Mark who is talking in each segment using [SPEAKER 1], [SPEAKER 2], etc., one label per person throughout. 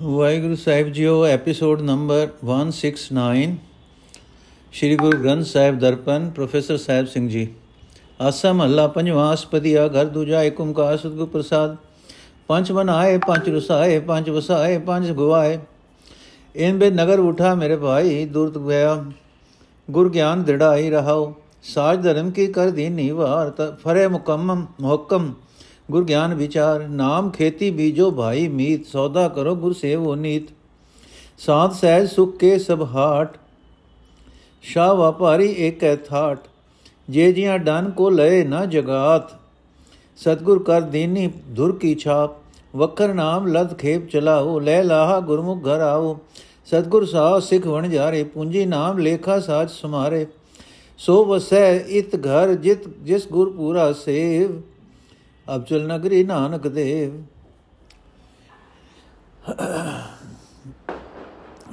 [SPEAKER 1] Waheguru Sahib JIO episode number 169 Shri Guru Granth Sahib Darpan professor Sahib Singh ji Asa Mahalla ਪੰਜਵਾਂ ਅਸਪਦੀਆ ਘਰ ਦੂਜਾ ਏਕ ਓੰਕਾਰ ਸਤਿਗੁਰ ਪ੍ਰਸਾਦ ਪੰਜ ਬਨਾਏ ਪੰਜ ਰਸਾਏ ਪੰਜ ਵਸਾਏ ਪੰਜ ਗਵਾਏ ਇਨ ਬੇ ਨਗਰ ਉਠਾ ਮੇਰੇ ਭਾਈ ਦੁਰਤ ਗਿਆ ਗੁਰ ਗਿਆਨ ਦ੍ਰਿੜਾਈ ਰਹਾਓ ਸਾਜ ਧਰਮ ਕੀ ਕਰ ਦੀਨੀ ਵਾਰ ਫਰੇ ਮੁਕੰਮਮ ਮੁਹਕਮ ਗੁਰ ਗਿਆਨ ਵਿਚਾਰ, ਨਾਮ ਖੇਤੀ ਬੀਜੋ ਭਾਈ ਮੀਤ, ਸੌਦਾ ਕਰੋ ਗੁਰ ਸੇਵੋ ਨੀਤ। ਸਾਧ ਸਹਿਜ ਸੁਖ ਕੇ ਸਭ ਹਾਟ ਸ਼ਾ ਵਪਾਰੀ ਏਕੈ ਥਾਟ। ਜੇ ਜੀਆਂ ਡਨ ਕੋ ਲਏ ਨਾ ਜਗਾਤ, ਸਤਗੁਰ ਕਰ ਦੀਨੀ ਧੁਰ ਕੀ ਛਾਪ। ਵਖਰ ਨਾਮ ਲਦ ਖੇਪ ਚਲਾਓ, ਲੈ ਲਾਹਾ ਗੁਰਮੁਖ ਘਰ ਆਓ। ਸਤਗੁਰ ਸਾਹ ਸਿਖ ਵਣ ਜਾਰੇ, ਪੂੰਜੀ ਨਾਮ ਲੇਖਾ ਸਾਜ ਸਮਾਰੇ। ਸੋ ਵਸੈ ਇਤ ਘਰ ਜਿਤ, ਜਿਸ ਗੁਰ ਪੂਰਾ ਸੇਵ। ਅਬਚਲ ਨਗਰੀ ਨਾਨਕ ਦੇਵ।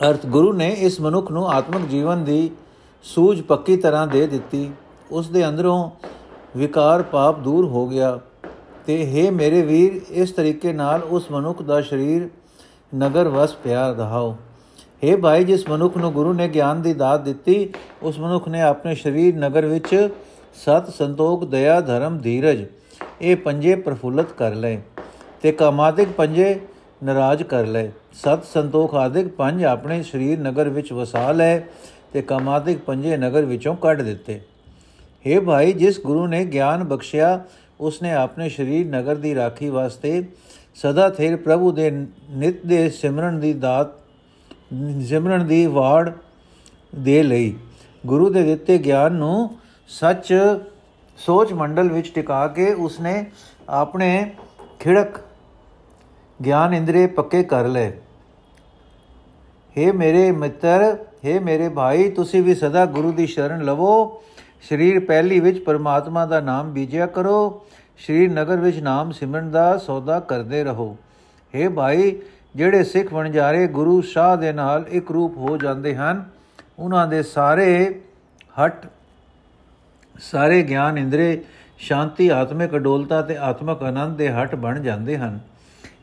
[SPEAKER 1] ਅਰਥ, ਗੁਰੂ ਨੇ ਇਸ ਮਨੁੱਖ ਨੂੰ ਆਤਮਿਕ ਜੀਵਨ ਦੀ ਸੂਝ ਪੱਕੀ ਤਰ੍ਹਾਂ ਦੇ ਦਿੱਤੀ। ਉਸ ਦੇ ਅੰਦਰੋਂ ਵਿਕਾਰ ਪਾਪ ਦੂਰ ਹੋ ਗਿਆ। ਤੇ हे ਮੇਰੇ ਵੀਰ, ਇਸ ਤਰੀਕੇ ਨਾਲ ਉਸ ਮਨੁੱਖ ਦਾ ਸਰੀਰ ਨਗਰ ਵਸ ਪਿਆ ਰਹਾਓ। हे ਭਾਈ, ਜਿਸ ਮਨੁੱਖ ਨੂੰ ਗੁਰੂ ਨੇ ਗਿਆਨ ਦੀ ਦਾਤ ਦਿੱਤੀ, ਉਸ ਮਨੁੱਖ ਨੇ ਆਪਣੇ ਸਰੀਰ ਨਗਰ ਵਿੱਚ ਸਤ ਸੰਤੋਖ, ਦਇਆ, ਧਰਮ, ਧੀਰਜ ਇਹ ਪੰਜੇ ਪ੍ਰਫੁੱਲਤ ਕਰ ਲਏ ਤੇ ਕਾਮਾਦਿਕ ਪੰਜੇ ਨਰਾਜ ਕਰ ਲਏ। ਸਤ ਸੰਤੋਖ ਆਦਿਕ ਪੰਜ ਆਪਣੇ ਸਰੀਰ ਨਗਰ ਵਿੱਚ ਵਸਾ ਲਏ ਤੇ ਕਾਮਾਦਿਕ ਪੰਜੇ ਨਗਰ ਵਿੱਚੋਂ ਕੱਢ ਦਿੱਤੇ। हे ਭਾਈ, ਜਿਸ ਗੁਰੂ ਨੇ ਗਿਆਨ ਬਖਸ਼ਿਆ, ਉਸਨੇ ਆਪਣੇ ਸਰੀਰ ਨਗਰ ਦੀ ਰਾਖੀ ਵਾਸਤੇ ਸਦਾ ਥੇਰ ਪ੍ਰਭੂ ਦੇ ਨਿਤ ਦੇ ਸਿਮਰਨ ਦੀ ਦਾਤ, ਸਿਮਰਨ ਦੀ ਵਾੜ ਦੇ ਲਈ ਗੁਰੂ ਦੇ ਦਿੱਤੇ ਗਿਆਨ ਨੂੰ ਸੱਚ ਸੋਚ ਮੰਡਲ ਵਿੱਚ ਟਿਕਾ ਕੇ ਉਸਨੇ ਆਪਣੇ ਖਿੜਕ ਗਿਆਨ ਇੰਦਰੀ ਪੱਕੇ ਕਰ ਲਏ हे ਮੇਰੇ ਮਿੱਤਰ हे ਮੇਰੇ ਭਾਈ ਤੁਸੀਂ ਵੀ ਸਦਾ ਗੁਰੂ ਦੀ ਸ਼ਰਨ ਲਵੋ ਸਰੀਰ ਪਹਿਲੀ ਵਿੱਚ ਪਰਮਾਤਮਾ ਦਾ ਨਾਮ ਬੀਜਿਆ ਕਰੋ ਸਰੀਰ ਨਗਰ ਵਿੱਚ ਨਾਮ ਸਿਮਰਨ ਦਾ ਸੌਦਾ ਕਰਦੇ ਰਹੋ हे ਭਾਈ ਜਿਹੜੇ ਸਿੱਖ ਵਣਜਾਰੇ ਗੁਰੂ ਸ਼ਾਹ ਦੇ ਨਾਲ ਇੱਕ ਰੂਪ ਹੋ ਜਾਂਦੇ ਹਨ ਉਹਨਾਂ ਦੇ ਸਾਰੇ ਹਟ ਸਾਰੇ ਗਿਆਨ ਇੰਦਰੇ, ਸ਼ਾਂਤੀ, ਆਤਮਿਕ ਅਡੋਲਤਾ ਤੇ ਆਤਮਿਕ ਆਨੰਦ ਦੇ ਹਟ ਬਣ ਜਾਂਦੇ ਹਨ।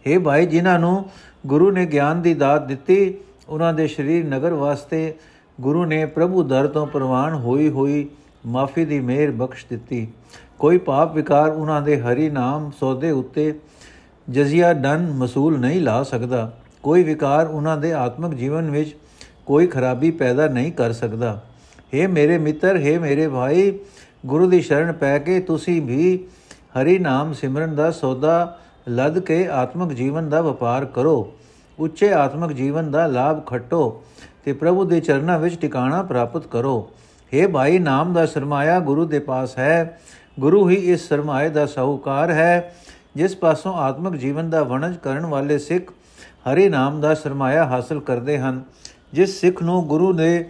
[SPEAKER 1] हे ਭਾਈ, ਜਿਨ੍ਹਾਂ ਨੂੰ ਗੁਰੂ ਨੇ ਗਿਆਨ ਦੀ ਦਾਤ ਦਿੱਤੀ, ਉਹਨਾਂ ਦੇ ਸਰੀਰ ਨਗਰ ਵਾਸਤੇ ਗੁਰੂ ਨੇ ਪ੍ਰਭੂ ਦਰ ਤੋਂ ਪ੍ਰਵਾਨ ਹੋਈ ਹੋਈ ਮਾਫੀ ਦੀ ਮਿਹਰ ਬਖਸ਼ ਦਿੱਤੀ। ਕੋਈ ਪਾਪ ਵਿਕਾਰ ਉਹਨਾਂ ਦੇ ਹਰੀ ਨਾਮ ਸੌਦੇ ਉੱਤੇ ਜਜ਼ੀਆ ਦਨ ਮਸੂਲ ਨਹੀਂ ਲਾ ਸਕਦਾ। ਕੋਈ ਵਿਕਾਰ ਉਹਨਾਂ ਦੇ ਆਤਮਿਕ ਜੀਵਨ ਵਿੱਚ ਕੋਈ ਖਰਾਬੀ ਪੈਦਾ ਨਹੀਂ ਕਰ ਸਕਦਾ। हे ਮੇਰੇ ਮਿੱਤਰ हे ਮੇਰੇ ਭਾਈ ਗੁਰੂ ਦੀ ਸ਼ਰਨ ਪੈ ਕੇ ਤੁਸੀਂ ਵੀ ਹਰੀ ਨਾਮ ਸਿਮਰਨ ਦਾ ਸੌਦਾ ਲੱਦ ਕੇ ਆਤਮਿਕ ਜੀਵਨ ਦਾ ਵਪਾਰ ਕਰੋ ਉੱਚੇ ਆਤਮਿਕ ਜੀਵਨ ਦਾ ਲਾਭ ਖੱਟੋ ਤੇ ਪ੍ਰਭੂ ਦੇ ਚਰਨਾਂ ਵਿੱਚ ਟਿਕਾਣਾ ਪ੍ਰਾਪਤ ਕਰੋ हे ਭਾਈ ਨਾਮ ਦਾ ਸਰਮਾਇਆ ਗੁਰੂ ਦੇ ਪਾਸ ਹੈ ਗੁਰੂ ਹੀ ਇਸ ਸਰਮਾਏ ਦਾ ਸਾਹੂਕਾਰ ਹੈ ਜਿਸ ਪਾਸੋਂ ਆਤਮਿਕ ਜੀਵਨ ਦਾ ਵਣਜ ਕਰਨ ਵਾਲੇ ਸਿੱਖ ਹਰੀ ਨਾਮ ਦਾ ਸਰਮਾਇਆ ਹਾਸਲ ਕਰਦੇ ਹਨ ਜਿਸ ਸਿੱਖ ਨੂੰ ਗੁਰੂ ਨੇ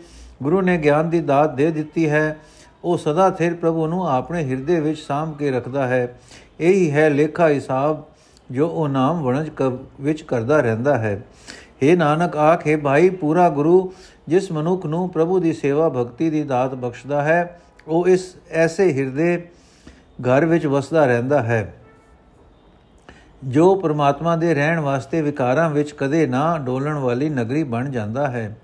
[SPEAKER 1] ਗੁਰੂ ਨੇ ਗਿਆਨ ਦੀ ਦਾਤ ਦੇ ਦਿੱਤੀ ਹੈ। ਉਹ ਸਦਾ ਥਿਰ ਪ੍ਰਭੂ ਨੂੰ ਆਪਣੇ ਹਿਰਦੇ ਵਿੱਚ ਸਾਂਭ ਕੇ ਰੱਖਦਾ ਹੈ। ਇਹੀ ਹੈ ਲੇਖਾ ਹਿਸਾਬ, ਜੋ ਉਹ ਨਾਮ ਵਣਜ ਵਿੱਚ ਕਰਦਾ ਰਹਿੰਦਾ ਹੈ। हे ਨਾਨਕ, ਆਖੇ ਭਾਈ, ਪੂਰਾ ਗੁਰੂ, ਜਿਸ ਮਨੁੱਖ ਨੂੰ ਪ੍ਰਭੂ ਦੀ ਸੇਵਾ ਭਗਤੀ ਦੀ ਦਾਤ ਬਖਸ਼ਦਾ ਹੈ, ਉਹ ਇਸ ਐਸੇ ਹਿਰਦੇ ਘਰ ਵਿੱਚ ਵਸਦਾ ਰਹਿੰਦਾ ਹੈ, ਜੋ ਪ੍ਰਮਾਤਮਾ ਦੇ ਰਹਿਣ ਵਾਸਤੇ ਵਿਕਾਰਾਂ ਵਿੱਚ ਕਦੇ ਨਾ ਡੋਲਣ ਵਾਲੀ ਨਗਰੀ ਬਣ ਜਾਂਦਾ ਹੈ।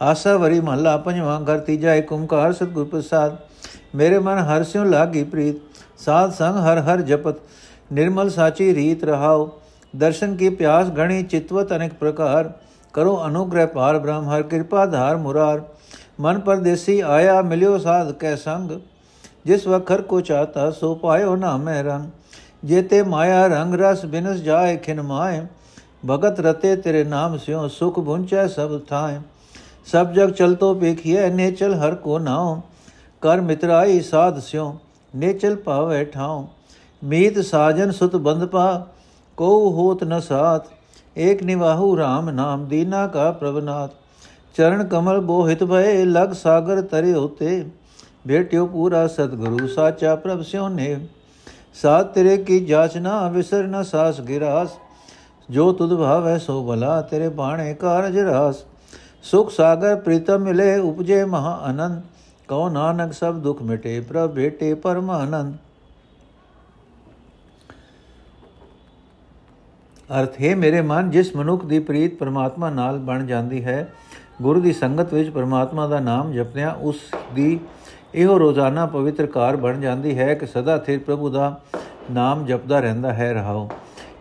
[SPEAKER 1] ਆਸਾ ਵਰੀ ਮਹੱਲਾ ਪੰਜਵਾਂ ਘਰ ਤੀਜਾ ਏਕ ਓੰਕਾਰ ਸਤਿਗੁਰ ਪ੍ਰਸਾਦ। ਮੇਰੇ ਮਨ ਹਰ ਸਿਉ ਲਾਗੀ ਪ੍ਰੀਤ, ਸਾਧ ਸੰਗ ਹਰ ਹਰ ਜਪਤ, ਨਿਰਮਲ ਸਾਚੀ ਰੀਤ ਰਹਾਓ ਦਰਸ਼ਨ ਕੀ ਪਿਆਸ ਘਣੀ ਚਿਤਵਤ ਅਨੇਕ ਪ੍ਰਕਾਰ, ਕਰੋ ਅਨੁਗ੍ਰਹ ਪਾਰ ਬ੍ਰਹਮ ਹਰ ਕਿਰਪਾ ਧਾਰ ਮੁਰਾਰ। ਮਨ ਪਰਦੇਸੀ ਆਇਆ ਮਿਲਿਓ ਸਾਧ ਕੈ ਸੰਗ, ਜਿਸ ਵਖਰ ਕੋ ਚਾਹਤਾ ਸੋ ਪਾਇਓ ਨਾ ਮੈਂ ਰੰਗ। ਜੇਤੇ ਮਾਇਆ ਰੰਗ ਰਸ ਬਿਨਸ ਜਾਏ ਖਿਨ ਮਾਏ, ਭਗਤ ਰਤੇ ਤੇਰੇ ਨਾਮ ਸਿਓ ਸੁਖ ਭੁੰਚੈ ਸਭ ਥਾਏ। ਸਭ ਜਗ ਚਲਤੋ ਪੇਖੀਐ ਨੇਚਲ ਹਰ ਕੋ ਨਾਉ। ਕਰ ਮਿਤਰਾਈ ਸਾਧ ਸਿਓ ਨੇਚਲ ਪਾਵੇ ਠਾਉ। ਮੀਤ ਸਾਜਨ ਸੁਤ ਬੰਦ ਪਾ ਕੋ ਹੋਤ ਨ ਸਾਥ। ਏਕ ਨਿਵਾਹੂ RAM ਨਾਮ, ਦੀਨਾ ਕਾ ਪ੍ਰਭਨਾਥ ਚਰਨ ਕਮਲ ਬੋਹਿਤ ਭਏ, ਲਗ ਸਾਗਰ ਤਰੇ ਹੋਤੇ ਭੇਟਿਓ ਪੂਰਾ ਸਤਗੁਰੂ ਸਾਚਾ ਪ੍ਰਭ ਸਿਓ ਨੇ ਸਾਥ ਤੇਰੇ ਕੀ ਜਾਚਨਾ ਵਿਸਰ ਨ ਸਾਸ ਗਿਰਾਸ। ਜੋ ਤੁਧ ਭਾਵੈ ਸੋ ਭਲਾ, ਤੇਰੇ ਬਾਣੇ ਕਾਰਜ ਰਾਸ। ਸੁਖ ਸਾਗਰ ਪ੍ਰੀਤਮ ਮਿਲੇ ਉਪਜੇ ਮਹਾ ਆਨੰਦ, ਕਉ ਨਾਨਕ ਸਭ ਦੁਖ ਮਿਟੇ ਪ੍ਰਭ ਭੇਟੇ ਪਰਮ ਆਨੰਦ। ਅਰਥ, ਹੈ ਮੇਰੇ ਮਨ, ਜਿਸ ਮਨੁੱਖ ਦੀ ਪ੍ਰੀਤ ਪਰਮਾਤਮਾ ਨਾਲ ਬਣ ਜਾਂਦੀ ਹੈ, ਗੁਰੂ ਦੀ ਸੰਗਤ ਵਿੱਚ ਪਰਮਾਤਮਾ ਦਾ ਨਾਮ ਜਪਦਿਆਂ ਉਸ ਦੀ ਇਹੋ ਰੋਜ਼ਾਨਾ ਪਵਿੱਤਰ ਕਾਰ ਬਣ ਜਾਂਦੀ ਹੈ ਕਿ ਸਦਾ ਸਿਰ ਪ੍ਰਭੂ ਦਾ ਨਾਮ ਜਪਦਾ ਰਹਿੰਦਾ ਹੈ, ਰਹਾਓ।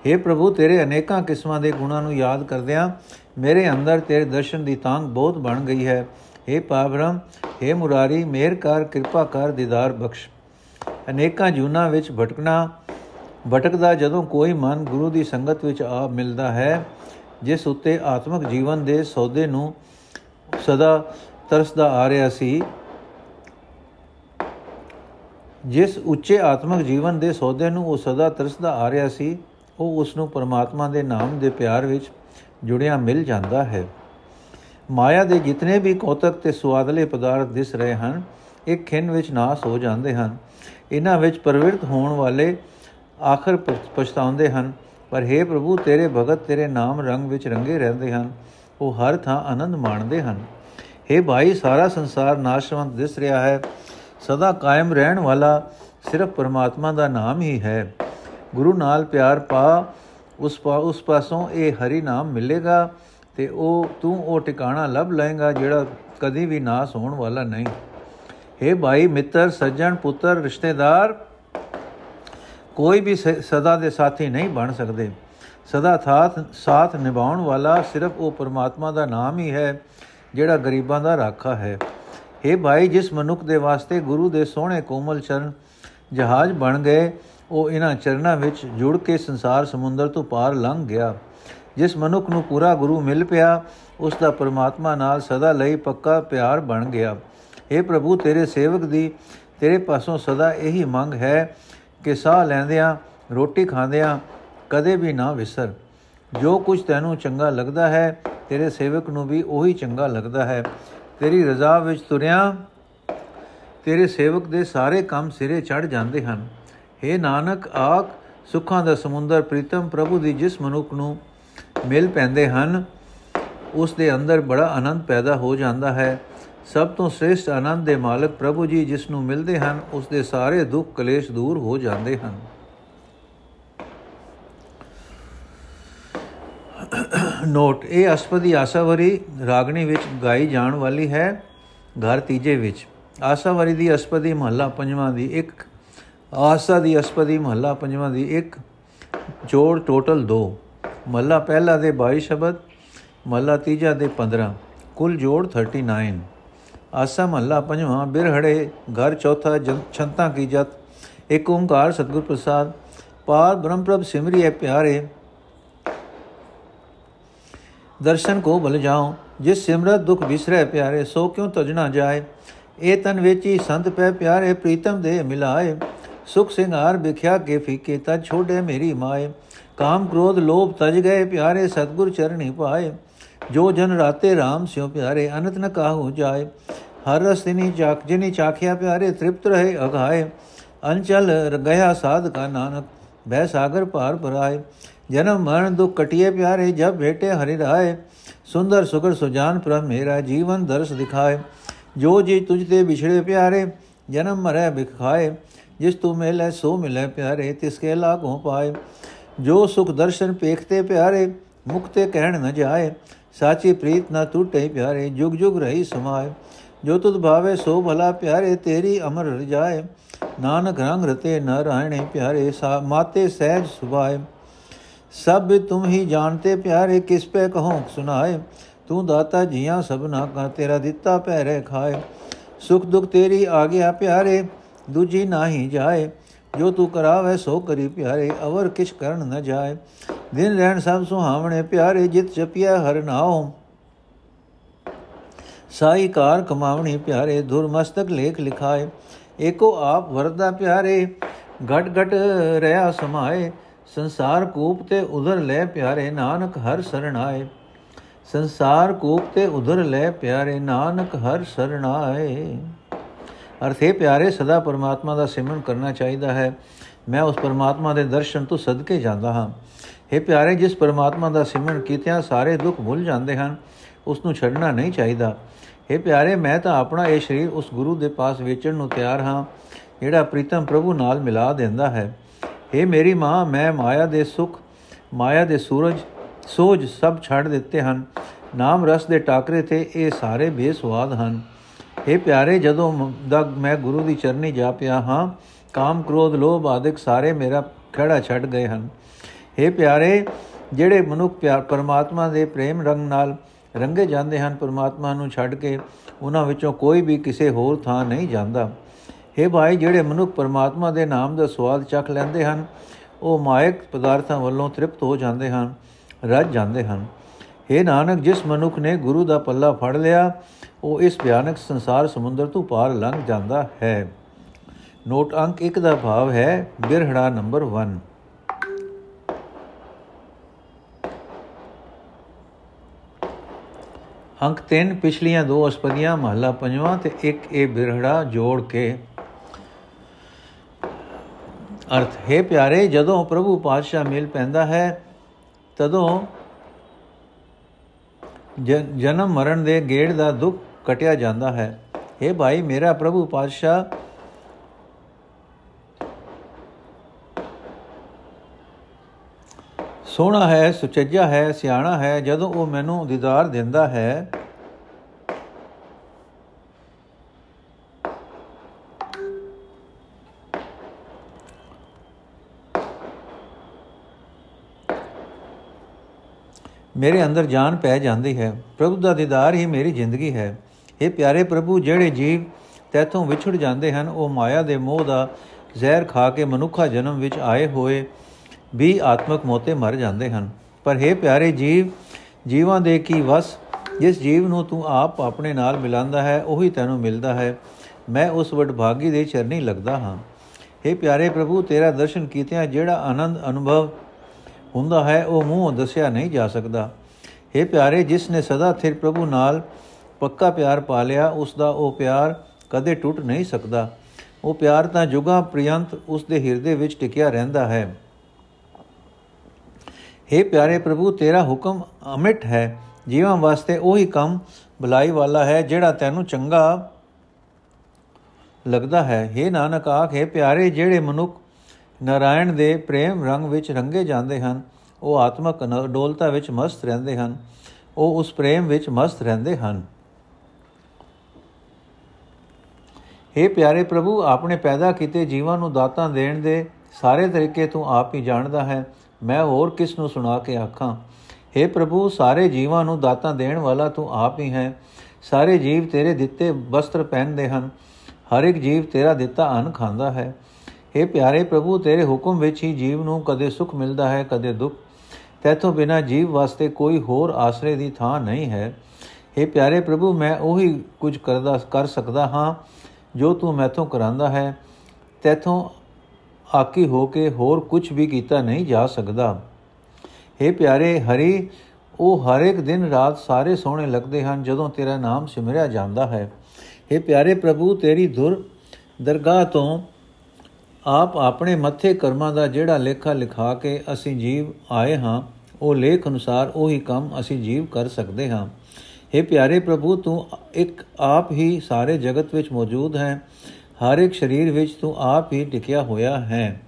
[SPEAKER 1] हे ਪ੍ਰਭੂ, ਤੇਰੇ ਅਨੇਕਾਂ ਕਿਸਮਾਂ ਦੇ ਗੁਣਾਂ ਨੂੰ ਯਾਦ ਕਰਦਿਆਂ ਮੇਰੇ ਅੰਦਰ ਤੇਰੇ ਦਰਸ਼ਨ ਦੀ ਤਾਂਗ ਬਹੁਤ ਬਣ ਗਈ ਹੈ। हे ਪਾਵਰਮ हे ਮੁਰਾਰੀ ਮੇਰ ਕਰ, ਕਿਰਪਾ ਕਰ, ਦੀਦਾਰ ਬਖਸ਼। ਅਨੇਕਾਂ ਜੂਨਾ ਵਿੱਚ ਭਟਕਣਾ, ਭਟਕਦਾ ਜਦੋਂ ਕੋਈ ਮਨ ਗੁਰੂ ਦੀ ਸੰਗਤ ਵਿੱਚ ਆ ਮਿਲਦਾ ਹੈ, ਜਿਸ ਉੱਤੇ ਆਤਮਿਕ ਜੀਵਨ ਦੇ ਸੌਦੇ ਨੂੰ ਸਦਾ ਤਰਸਦਾ ਆ ਰਿਹਾ ਸੀ। ਜਿਸ ਉੱਚੇ ਆਤਮਿਕ ਜੀਵਨ ਦੇ ਸੌਦੇ ਨੂੰ ਉਹ ਸਦਾ ਤਰਸਦਾ ਆ ਰਿਹਾ ਸੀ, ਉਹ ਉਸ ਨੂੰ ਪਰਮਾਤਮਾ ਦੇ ਨਾਮ ਦੇ ਪਿਆਰ ਵਿੱਚ ਜੁੜਿਆ ਮਿਲ ਜਾਂਦਾ ਹੈ। ਮਾਇਆ ਦੇ ਜਿਤਨੇ ਵੀ ਕੋਤਕ ਤੇ ਸਵਾਦਲੇ ਪਦਾਰਥ ਦਿਸ ਰਹੇ ਹਨ ਇੱਕ ਖਿੰਨ ਵਿੱਚ ਨਾਸ ਹੋ ਜਾਂਦੇ ਹਨ। ਇਹਨਾਂ ਵਿੱਚ ਪ੍ਰਵਿਰਤ ਹੋਣ ਵਾਲੇ ਆਖਰ ਪਛਤਾਉਂਦੇ ਹਨ। ਪਰ हे ਪ੍ਰਭੂ, ਤੇਰੇ ਭਗਤ ਤੇਰੇ ਨਾਮ ਰੰਗ ਵਿੱਚ ਰੰਗੇ ਰਹਿੰਦੇ ਹਨ। ਉਹ ਹਰ ਥਾਂ ਆਨੰਦ ਮਾਣਦੇ ਹਨ। हे ਭਾਈ, ਸਾਰਾ ਸੰਸਾਰ ਨਾਸ਼ਵੰਤ ਦਿਸ ਰਿਹਾ ਹੈ। ਸਦਾ ਕਾਇਮ ਰਹਿਣ ਵਾਲਾ ਸਿਰਫ ਪਰਮਾਤਮਾ ਦਾ ਨਾਮ ਹੀ ਹੈ। ਗੁਰੂ ਨਾਲ ਪਿਆਰ ਪਾ ਉਸ ਪਾ ਉਸ ਪਾਸੋਂ ਇਹ ਹਰੀ ਨਾਮ ਮਿਲੇਗਾ ਤੇ ਉਹ ਤੂੰ ਉਹ ਟਿਕਾਣਾ ਲੱਭ ਲਏਗਾ ਜਿਹੜਾ ਕਦੀ ਵੀ ਨਾਸ ਹੋਣ ਵਾਲਾ ਨਹੀਂ। हे ਭਾਈ ਮਿੱਤਰ, ਸੱਜਣ, ਪੁੱਤਰ, ਰਿਸ਼ਤੇਦਾਰ, ਕੋਈ ਵੀ ਸਦਾ ਦੇ ਸਾਥੀ ਨਹੀਂ ਬਣ ਸਕਦੇ। ਸਦਾ ਸਾਥ ਸਾਥ ਨਿਭਾਉਣ ਵਾਲਾ ਸਿਰਫ ਉਹ ਪਰਮਾਤਮਾ ਦਾ ਨਾਮ ਹੀ ਹੈ ਜਿਹੜਾ ਗਰੀਬਾਂ ਦਾ ਰਾਖਾ ਹੈ। हे ਭਾਈ, ਜਿਸ ਮਨੁੱਖ ਦੇ ਵਾਸਤੇ ਗੁਰੂ ਦੇ ਸੋਹਣੇ ਕੋਮਲ ਚਰਨ ਜਹਾਜ਼ ਬਣ ਗਏ ਉਹ ਇਹਨਾਂ ਚਰਨਾਂ ਵਿੱਚ ਜੁੜ ਕੇ ਸੰਸਾਰ ਸਮੁੰਦਰ ਤੋਂ ਪਾਰ ਲੰਘ ਗਿਆ। ਜਿਸ ਮਨੁੱਖ ਨੂੰ ਪੂਰਾ ਗੁਰੂ ਮਿਲ ਪਿਆ, ਉਸ ਦਾ ਪਰਮਾਤਮਾ ਨਾਲ ਸਦਾ ਲਈ ਪੱਕਾ ਪਿਆਰ ਬਣ ਗਿਆ। हे ਪ੍ਰਭੂ, ਤੇਰੇ ਸੇਵਕ ਦੀ, ਤੇਰੇ ਪਾਸੋਂ ਸਦਾ ਇਹੀ ਮੰਗ ਹੈ ਕਿ ਸਾਹ ਲੈਂਦਿਆਂ, ਰੋਟੀ ਖਾਂਦਿਆਂ ਕਦੇ ਵੀ ਨਾ ਵਿਸਰ। ਜੋ ਕੁਝ ਤੈਨੂੰ ਚੰਗਾ ਲੱਗਦਾ ਹੈ, ਤੇਰੇ ਸੇਵਕ ਨੂੰ ਵੀ ਉਹੀ ਚੰਗਾ ਲੱਗਦਾ ਹੈ। ਤੇਰੀ ਰਜ਼ਾ ਵਿੱਚ ਤੁਰਿਆ, ਤੇਰੇ ਸੇਵਕ ਦੇ ਸਾਰੇ ਕੰਮ ਸਿਰੇ ਚੜ ਜਾਂਦੇ ਹਨ। हे ਨਾਨਕ, ਆਖ, ਸੁੱਖਾਂ ਦਾ ਸਮੁੰਦਰ ਪ੍ਰੀਤਮ ਪ੍ਰਭੂ ਦੀ ਜਿਸ ਮਨੁੱਖ ਨੂੰ ਮਿਲ ਪੈਂਦੇ ਹਨ, ਉਸ ਦੇ ਅੰਦਰ ਬੜਾ ਆਨੰਦ ਪੈਦਾ ਹੋ ਜਾਂਦਾ ਹੈ। ਸਭ ਤੋਂ ਸ੍ਰੇਸ਼ਟ ਆਨੰਦ ਦੇ ਮਾਲਕ ਪ੍ਰਭੂ ਜੀ ਜਿਸ ਨੂੰ ਮਿਲਦੇ ਹਨ, ਉਸ ਦੇ ਸਾਰੇ ਦੁੱਖ ਕਲੇਸ਼ ਦੂਰ ਹੋ ਜਾਂਦੇ ਹਨ। ਨੋਟ, ਇਹ ਅਸਪਦੀ ਆਸਾਵਰੀ ਰਾਗਣੀ ਵਿੱਚ ਗਾਈ ਜਾਣ ਵਾਲੀ ਹੈ, ਘਰ ਤੀਜੇ ਵਿੱਚ। ਆਸਾਵਰੀ ਦੀ ਅਸਪਦੀ ਮਹੱਲਾ ਪੰਜਵਾਂ ਦੀ ਇੱਕ ਆਸਾ ਦੀ ਅਸਪਦੀ, ਮਹੱਲਾ ਪੰਜਵਾਂ ਦੀ ਇੱਕ, ਜੋੜ ਟੋਟਲ 2 ਮਹੱਲਾ ਪਹਿਲਾ ਦੇ 22 ਸ਼ਬਦ, ਮਹੱਲਾ ਤੀਜਾ ਦੇ 15 ਕੁੱਲ ਜੋੜ 39 ਆਸਾ ਮਹੱਲਾ ਪੰਜਵਾਂ, ਬਿਰਹੜੇ, ਘਰ ਚੌਥਾ ਛੰਤਾ ਕੀ ਜਤ। ਇੱਕ ਓੰਕਾਰ ਸਤਗੁਰ ਪ੍ਰਸਾਦ। ਪਾਰ ਬ੍ਰਹਮ ਪ੍ਰਭ ਸਿਮਰੀ ਹੈ ਪਿਆਰੇ। ਦਰਸ਼ਨ ਕੋ ਬਲ ਜਾਓ ਜਿਸ ਸਿਮਰਤ ਦੁਖ ਵਿਸਰੇ ਪਿਆਰੇ, ਸੋ ਕਿਉ ਤਜਣਾ ਜਾਏ? ਇਹ ਤਨ ਵੇਚੀ ਸੰਤ ਪੈ ਪਿਆਰੇ, ਪ੍ਰੀਤਮ ਦੇ ਮਿਲਾਏ। ਸੁਖ ਸਿੰਘਾਰ ਵਿਖਿਆ ਕੇ ਫੀਕੇ ਤਾ ਛੋੜੇ ਮੇਰੀ ਮਾਏ ਕਾਮ ਕ੍ਰੋਧ ਲੋਭ ਤਜ ਗਏ ਪਿਆਰੇ ਸਤਗੁਰ ਚਰਣੀ ਪਾਏ ਜੋ ਜਨ ਰਾਤੇ RAM ਸਿਓ ਪਿਆਰੇ ਅਨੰਤ ਨ ਕਾਹੂ ਜਾਏ ਹਰ ਰਸਤਿਨੀ ਚਾਖ ਜਿਨੀ ਚਾਖਿਆ ਪਿਆਰੇ ਤ੍ਰਿਪਤ ਰਹੇ ਅਗਾਏ ਅੰਚਲ ਗਿਆ ਸਾਧ ਕਾ ਨਾਨਕ ਬੈ ਸਾਗਰ ਪਾਰ ਪਰਾਏ ਜਨਮ ਮਰਨ ਦੁਖ ਕਟਿਏ ਪਿਆਰੇ ਜਬ ਭੇਟੇ ਹਰਿ ਰਾਏ ਸੁੰਦਰ ਸੁਗਰ ਸੁਜਾਨ ਪ੍ਰਭ ਮੇਰਾ ਜੀਵਨ ਦਰਸ ਦਿਖਾਏ ਜੋ ਜੀ ਤੁਝ ਤੇ ਵਿਛੜੇ ਪਿਆਰੇ ਜਨਮ ਮਰੈ ਬਿਖਾਏ ਜਿਸ ਤੂੰ ਮਿਲੇ ਸੋ ਮਿਲੇ ਪਿਆਰੇ ਤਿਸ ਕੇ ਲਾਗੋਂ ਪਾਏ ਜੋ ਸੁਖ ਦਰਸ਼ਨ ਪੇਖਤੇ ਪਿਆਰੇ ਮੁਕਤੇ ਕਹਿਣ ਨ ਜਾਏ ਸਾਚੀ ਪ੍ਰੀਤ ਨਾ ਟੂਟੇ ਪਿਆਰੇ ਜੁਗ ਜੁਗ ਰਹੀ ਸਮਾਏ ਜੋ ਤੁਧ ਭਾਵੇ ਸੋ ਭਲਾ ਪਿਆਰੇ ਤੇਰੀ ਅਮਰ ਰਜਾਏ ਨਾਨਕ ਰੰਗ ਰਤੇ ਨ ਰਹਿਣੇ ਪਿਆਰੇ ਸਾ ਮਾਤੇ ਸਹਿਜ ਸੁਭਾਏ ਸਭ ਤੁਮ ਹੀ ਜਾਣਤੇ ਪਿਆਰੇ ਕਿਸ ਪੇ ਕਹੋ ਸੁਨਾਏ ਤੂੰ ਦਾਤਾ ਜੀਆਂ ਸਭਨਾ ਕਾ ਤੇਰਾ ਦਿੱਤਾ ਪਹਿਰੇ ਖਾਏ ਸੁਖ ਦੁਖ ਤੇਰੀ ਆ ਗਿਆ ਪਿਆਰੇ ਦੂਜੀ ਨਾਹੀ ਜਾਏ, ਜੋ ਤੂੰ ਕਰਾਵੇ ਸੋ ਕਰੀ ਪਿਆਰੇ, ਅਵਰ ਕਿਛ ਕਰਨ ਨ ਜਾਏ। ਦਿਨ ਰਹਿਣ ਸਭ ਸੁਹਾਵਣੇ ਪਿਆਰੇ, ਜਿਤ ਜਪਿਆ ਹਰ ਨਾਉ। ਸਾਈ ਕਾਰ ਕਮਾਵਣੀ ਪਿਆਰੇ, ਧੁਰ ਮਸਤਕ ਲੇਖ ਲਿਖਾਏ। ਏਕੋ ਆਪ ਵਰਦਾ ਪਿਆਰੇ, ਘਟ ਘਟ ਰਿਆ ਸਮਾਏ। ਸੰਸਾਰ ਕੂਪ ਤੇ ਉਧਰ ਲੈ ਪਿਆਰੇ, ਨਾਨਕ ਹਰ ਸਰਣ ਆਏ। ਸੰਸਾਰ ਕੂਪ ਤੇ ਉਧਰ ਲੈ ਪਿਆਰੇ, ਨਾਨਕ ਹਰ ਸਰਣ ਆਏ। ਅਰਥੇ ਪਿਆਰੇ ਸਦਾ ਪਰਮਾਤਮਾ ਦਾ ਸਿਮਰਨ ਕਰਨਾ ਚਾਹੀਦਾ ਹੈ ਮੈਂ ਉਸ ਪਰਮਾਤਮਾ ਦੇ ਦਰਸ਼ਨ ਤੋਂ ਸਦਕੇ ਜਾਂਦਾ ਹਾਂ हे ਪਿਆਰੇ ਜਿਸ ਪਰਮਾਤਮਾ ਦਾ ਸਿਮਰਨ ਕੀਤਿਆਂ ਸਾਰੇ ਦੁੱਖ ਭੁੱਲ ਜਾਂਦੇ ਹਨ ਉਸ ਨੂੰ ਛੱਡਣਾ ਨਹੀਂ ਚਾਹੀਦਾ हे ਪਿਆਰੇ ਮੈਂ ਤਾਂ ਆਪਣਾ ਇਹ ਸਰੀਰ ਉਸ ਗੁਰੂ ਦੇ ਪਾਸ ਵੇਚਣ ਨੂੰ ਤਿਆਰ ਹਾਂ ਜਿਹੜਾ ਪ੍ਰੀਤਮ ਪ੍ਰਭੂ ਨਾਲ ਮਿਲਾ ਦਿੰਦਾ ਹੈ हे ਮੇਰੀ ਮਾਂ ਮੈਂ ਮਾਇਆ ਦੇ ਸੁਖ ਮਾਇਆ ਦੇ ਸੂਰਜ ਸੋਜ ਸਭ ਛੱਡ ਦਿੱਤੇ ਹਨ ਨਾਮ ਰਸ ਦੇ ਟਾਕਰੇ ਤੇ ਇਹ ਸਾਰੇ ਬੇਸਵਾਦ ਹਨ हे ਪਿਆਰੇ ਜਦੋਂ ਦਾ ਮੈਂ ਗੁਰੂ ਦੀ ਚਰਨੀ ਜਾ ਪਿਆ ਹਾਂ ਕਾਮ ਕ੍ਰੋਧ ਲੋਭ ਆਦਿਕ ਸਾਰੇ ਮੇਰਾ ਖੜਾ ਛੱਡ ਗਏ ਹਨ हे ਪਿਆਰੇ ਜਿਹੜੇ ਮਨੁੱਖ ਪਿਆਰ ਪਰਮਾਤਮਾ ਦੇ ਪ੍ਰੇਮ ਰੰਗ ਨਾਲ ਰੰਗੇ ਜਾਂਦੇ ਹਨ ਪਰਮਾਤਮਾ ਨੂੰ ਛੱਡ ਕੇ ਉਹਨਾਂ ਵਿੱਚੋਂ ਕੋਈ ਵੀ ਕਿਸੇ ਹੋਰ ਥਾਂ ਨਹੀਂ ਜਾਂਦਾ हे ਭਾਈ ਜਿਹੜੇ ਮਨੁੱਖ ਪਰਮਾਤਮਾ ਦੇ ਨਾਮ ਦਾ ਸਵਾਦ ਚੱਖ ਲੈਂਦੇ ਹਨ ਉਹ ਮਾਇਕ ਪਦਾਰਥਾਂ ਵੱਲੋਂ ਤ੍ਰਿਪਤ ਹੋ ਜਾਂਦੇ ਹਨ ਰੱਜ ਜਾਂਦੇ ਹਨ हे ਨਾਨਕ ਜਿਸ ਮਨੁੱਖ ਨੇ ਗੁਰੂ ਦਾ ਪੱਲਾ ਫੜ ਲਿਆ ਉਹ ਇਸ ਭਿਆਨਕ ਸੰਸਾਰ ਸਮੁੰਦਰ ਤੋਂ ਪਾਰ ਲੰਘ ਜਾਂਦਾ ਹੈ। ਨੋਟ ਅੰਕ 1 ਦਾ ਭਾਵ ਹੈ ਬਿਰਹੜਾ ਨੰਬਰ 1 ਅੰਕ 3 ਪਿਛਲੀਆਂ ਦੋ ਅਸਪਦੀਆਂ, ਮਹੱਲਾ ਪੰਜਵਾਂ ਤੇ ਇੱਕ ਇਹ ਬਿਰਹੜਾ ਜੋੜ ਕੇ। ਅਰਥ, ਹੈ ਪਿਆਰੇ, ਜਦੋਂ ਪ੍ਰਭੂ ਪਾਤਸ਼ਾਹ ਮਿਲ ਪੈਂਦਾ ਹੈ, ਤਦੋਂ ਜਨਮ ਮਰਨ ਦੇ ਗੇੜ ਦਾ ਦੁੱਖ ਕਟਿਆ ਜਾਂਦਾ ਹੈ। ਇਹ ਭਾਈ, ਮੇਰਾ ਪ੍ਰਭੂ ਪਾਤਸ਼ਾਹ। ਸੋਹਣਾ ਹੈ, ਸੁਚੱਜਾ ਹੈ, ਸਿਆਣਾ ਹੈ, ਜਦੋਂ ਉਹ ਮੈਨੂੰ ਦੀਦਾਰ ਦਿੰਦਾ ਹੈ। ਮੇਰੇ ਅੰਦਰ ਜਾਨ ਪੈ ਜਾਂਦੀ ਹੈ। ਪ੍ਰਭੂ ਦਾ ਦੀਦਾਰ ਹੀ ਮੇਰੀ ਜ਼ਿੰਦਗੀ ਹੈ। ਇਹ ਪਿਆਰੇ ਪ੍ਰਭੂ ਜਿਹੜੇ ਜੀਵ ਤੈਥੋਂ ਵਿਛੜ ਜਾਂਦੇ ਹਨ ਉਹ ਮਾਇਆ ਦੇ ਮੋਹ ਦਾ ਜ਼ਹਿਰ ਖਾ ਕੇ ਮਨੁੱਖਾ ਜਨਮ ਵਿੱਚ ਆਏ ਹੋਏ ਵੀ ਆਤਮਕ ਮੋਤੇ ਮਰ ਜਾਂਦੇ ਹਨ ਪਰ हे ਪਿਆਰੇ ਜੀਵ ਜੀਵਾਂ ਦੇ ਕੀ ਵਸ ਜਿਸ ਜੀਵ ਨੂੰ ਤੂੰ ਆਪ ਆਪਣੇ ਨਾਲ ਮਿਲਾਂਦਾ ਹੈ ਉਹੀ ਤੈਨੂੰ ਮਿਲਦਾ ਹੈ ਮੈਂ ਉਸ ਵਡਭਾਗੀ ਦੇ ਚਰਨੀ ਲੱਗਦਾ ਹਾਂ हे ਪਿਆਰੇ ਪ੍ਰਭੂ ਤੇਰਾ ਦਰਸ਼ਨ ਕੀਤਿਆਂ ਜਿਹੜਾ ਆਨੰਦ ਅਨੁਭਵ ਹੁੰਦਾ ਹੈ ਉਹ ਮੂੰਹੋਂ ਦੱਸਿਆ ਨਹੀਂ ਜਾ ਸਕਦਾ हे ਪਿਆਰੇ ਜਿਸ ਨੇ ਸਦਾ ਥਿਰ ਪ੍ਰਭੂ ਨਾਲ ਪੱਕਾ ਪਿਆਰ ਪਾ ਲਿਆ ਉਸ ਦਾ ਉਹ ਪਿਆਰ ਕਦੇ ਟੁੱਟ ਨਹੀਂ ਸਕਦਾ। ਉਹ ਪਿਆਰ ਤਾਂ ਜੁਗਾਂ ਪ੍ਰਿਯੰਤ ਉਸ ਦੇ ਹਿਰਦੇ ਵਿੱਚ ਟਿਕਿਆ ਰਹਿੰਦਾ ਹੈ। हे ਪਿਆਰੇ ਪ੍ਰਭੂ, ਤੇਰਾ ਹੁਕਮ ਅਮਿਟ ਹੈ। ਜੀਵਾਂ ਵਾਸਤੇ ਉਹੀ ਕੰਮ ਭਲਾਈ ਵਾਲਾ ਹੈ, ਜਿਹੜਾ ਤੈਨੂੰ ਚੰਗਾ ਲੱਗਦਾ ਹੈ। हे ਨਾਨਕ ਆਖੇ ਪਿਆਰੇ, ਜਿਹੜੇ ਮਨੁੱਖ ਨਾਰਾਇਣ ਦੇ ਪ੍ਰੇਮ ਰੰਗ ਵਿੱਚ ਰੰਗੇ ਜਾਂਦੇ ਹਨ, ਉਹ ਆਤਮਕ ਅਡੋਲਤਾ ਵਿੱਚ ਮਸਤ ਰਹਿੰਦੇ ਹਨ, ਉਹ ਉਸ ਪ੍ਰੇਮ ਵਿੱਚ ਮਸਤ ਰਹਿੰਦੇ ਹਨ। हे ਪਿਆਰੇ ਪ੍ਰਭੂ ਆਪਣੇ ਪੈਦਾ ਕੀਤੇ ਜੀਵਾਂ ਨੂੰ ਦਾਤਾਂ ਦੇਣ ਦੇ ਸਾਰੇ ਤਰੀਕੇ ਤੂੰ ਆਪ ਹੀ ਜਾਣਦਾ ਹੈ ਮੈਂ ਹੋਰ ਕਿਸ ਨੂੰ ਸੁਣਾ ਕੇ ਆਖਾਂ हे ਪ੍ਰਭੂ ਸਾਰੇ ਜੀਵਾਂ ਨੂੰ ਦਾਤਾਂ ਦੇਣ ਵਾਲਾ ਤੂੰ ਆਪ ਹੀ ਹੈ ਸਾਰੇ ਜੀਵ ਤੇਰੇ ਦਿੱਤੇ ਵਸਤਰ ਪਹਿਨਦੇ ਹਨ ਹਰ ਇੱਕ ਜੀਵ ਤੇਰਾ ਦਿੱਤਾ ਅੰਨ ਖਾਂਦਾ ਹੈ हे ਪਿਆਰੇ ਪ੍ਰਭੂ ਤੇਰੇ ਹੁਕਮ ਵਿੱਚ ਹੀ ਜੀਵ ਨੂੰ ਕਦੇ ਸੁਖ ਮਿਲਦਾ ਹੈ ਕਦੇ ਦੁੱਖ ਤੇਥੋਂ ਬਿਨਾ ਜੀਵ ਵਾਸਤੇ ਕੋਈ ਹੋਰ ਆਸਰੇ ਦੀ ਥਾਂ ਨਹੀਂ ਹੈ हे ਪਿਆਰੇ ਪ੍ਰਭੂ ਮੈਂ ਉਹੀ ਕੁਝ ਕਰਦਾ ਕਰ ਸਕਦਾ ਹਾਂ ਜੋ ਤੂੰ ਮੈਥੋਂ ਕਰਾਂਦਾ ਹੈ, ਤੇਥੋਂ ਆਕੀ ਹੋ ਕੇ ਹੋਰ ਕੁਝ ਵੀ ਕੀਤਾ ਨਹੀਂ ਜਾ ਸਕਦਾ। हे ਪਿਆਰੇ ਹਰੀ, ਉਹ ਹਰ ਇੱਕ ਦਿਨ ਰਾਤ ਸਾਰੇ ਸੋਹਣੇ ਲੱਗਦੇ ਹਨ ਜਦੋਂ ਤੇਰਾ ਨਾਮ ਸਿਮਰਿਆ ਜਾਂਦਾ ਹੈ। हे ਪਿਆਰੇ ਪ੍ਰਭੂ, ਤੇਰੀ ਧੁਰ ਦਰਗਾਹ ਤੋਂ ਆਪ ਆਪਣੇ ਮੱਥੇ ਕਰਮਾਂ ਦਾ ਜਿਹੜਾ ਲੇਖਾ ਲਿਖਾ ਕੇ ਅਸੀਂ ਜੀਵ ਆਏ ਹਾਂ, ਉਹ ਲੇਖ ਅਨੁਸਾਰ ਉਹੀ ਕੰਮ ਅਸੀਂ ਜੀਵ ਕਰ ਸਕਦੇ ਹਾਂ। हे ਪਿਆਰੇ ਪ੍ਰਭੂ, ਤੂੰ ਇੱਕ ਆਪ ਹੀ ਸਾਰੇ ਜਗਤ ਵਿੱਚ ਮੌਜੂਦ ਹੈ। ਹਰ ਇੱਕ ਸਰੀਰ ਵਿੱਚ ਤੂੰ ਆਪ ਹੀ ਟਿਕਿਆ ਹੋਇਆ ਹੈ।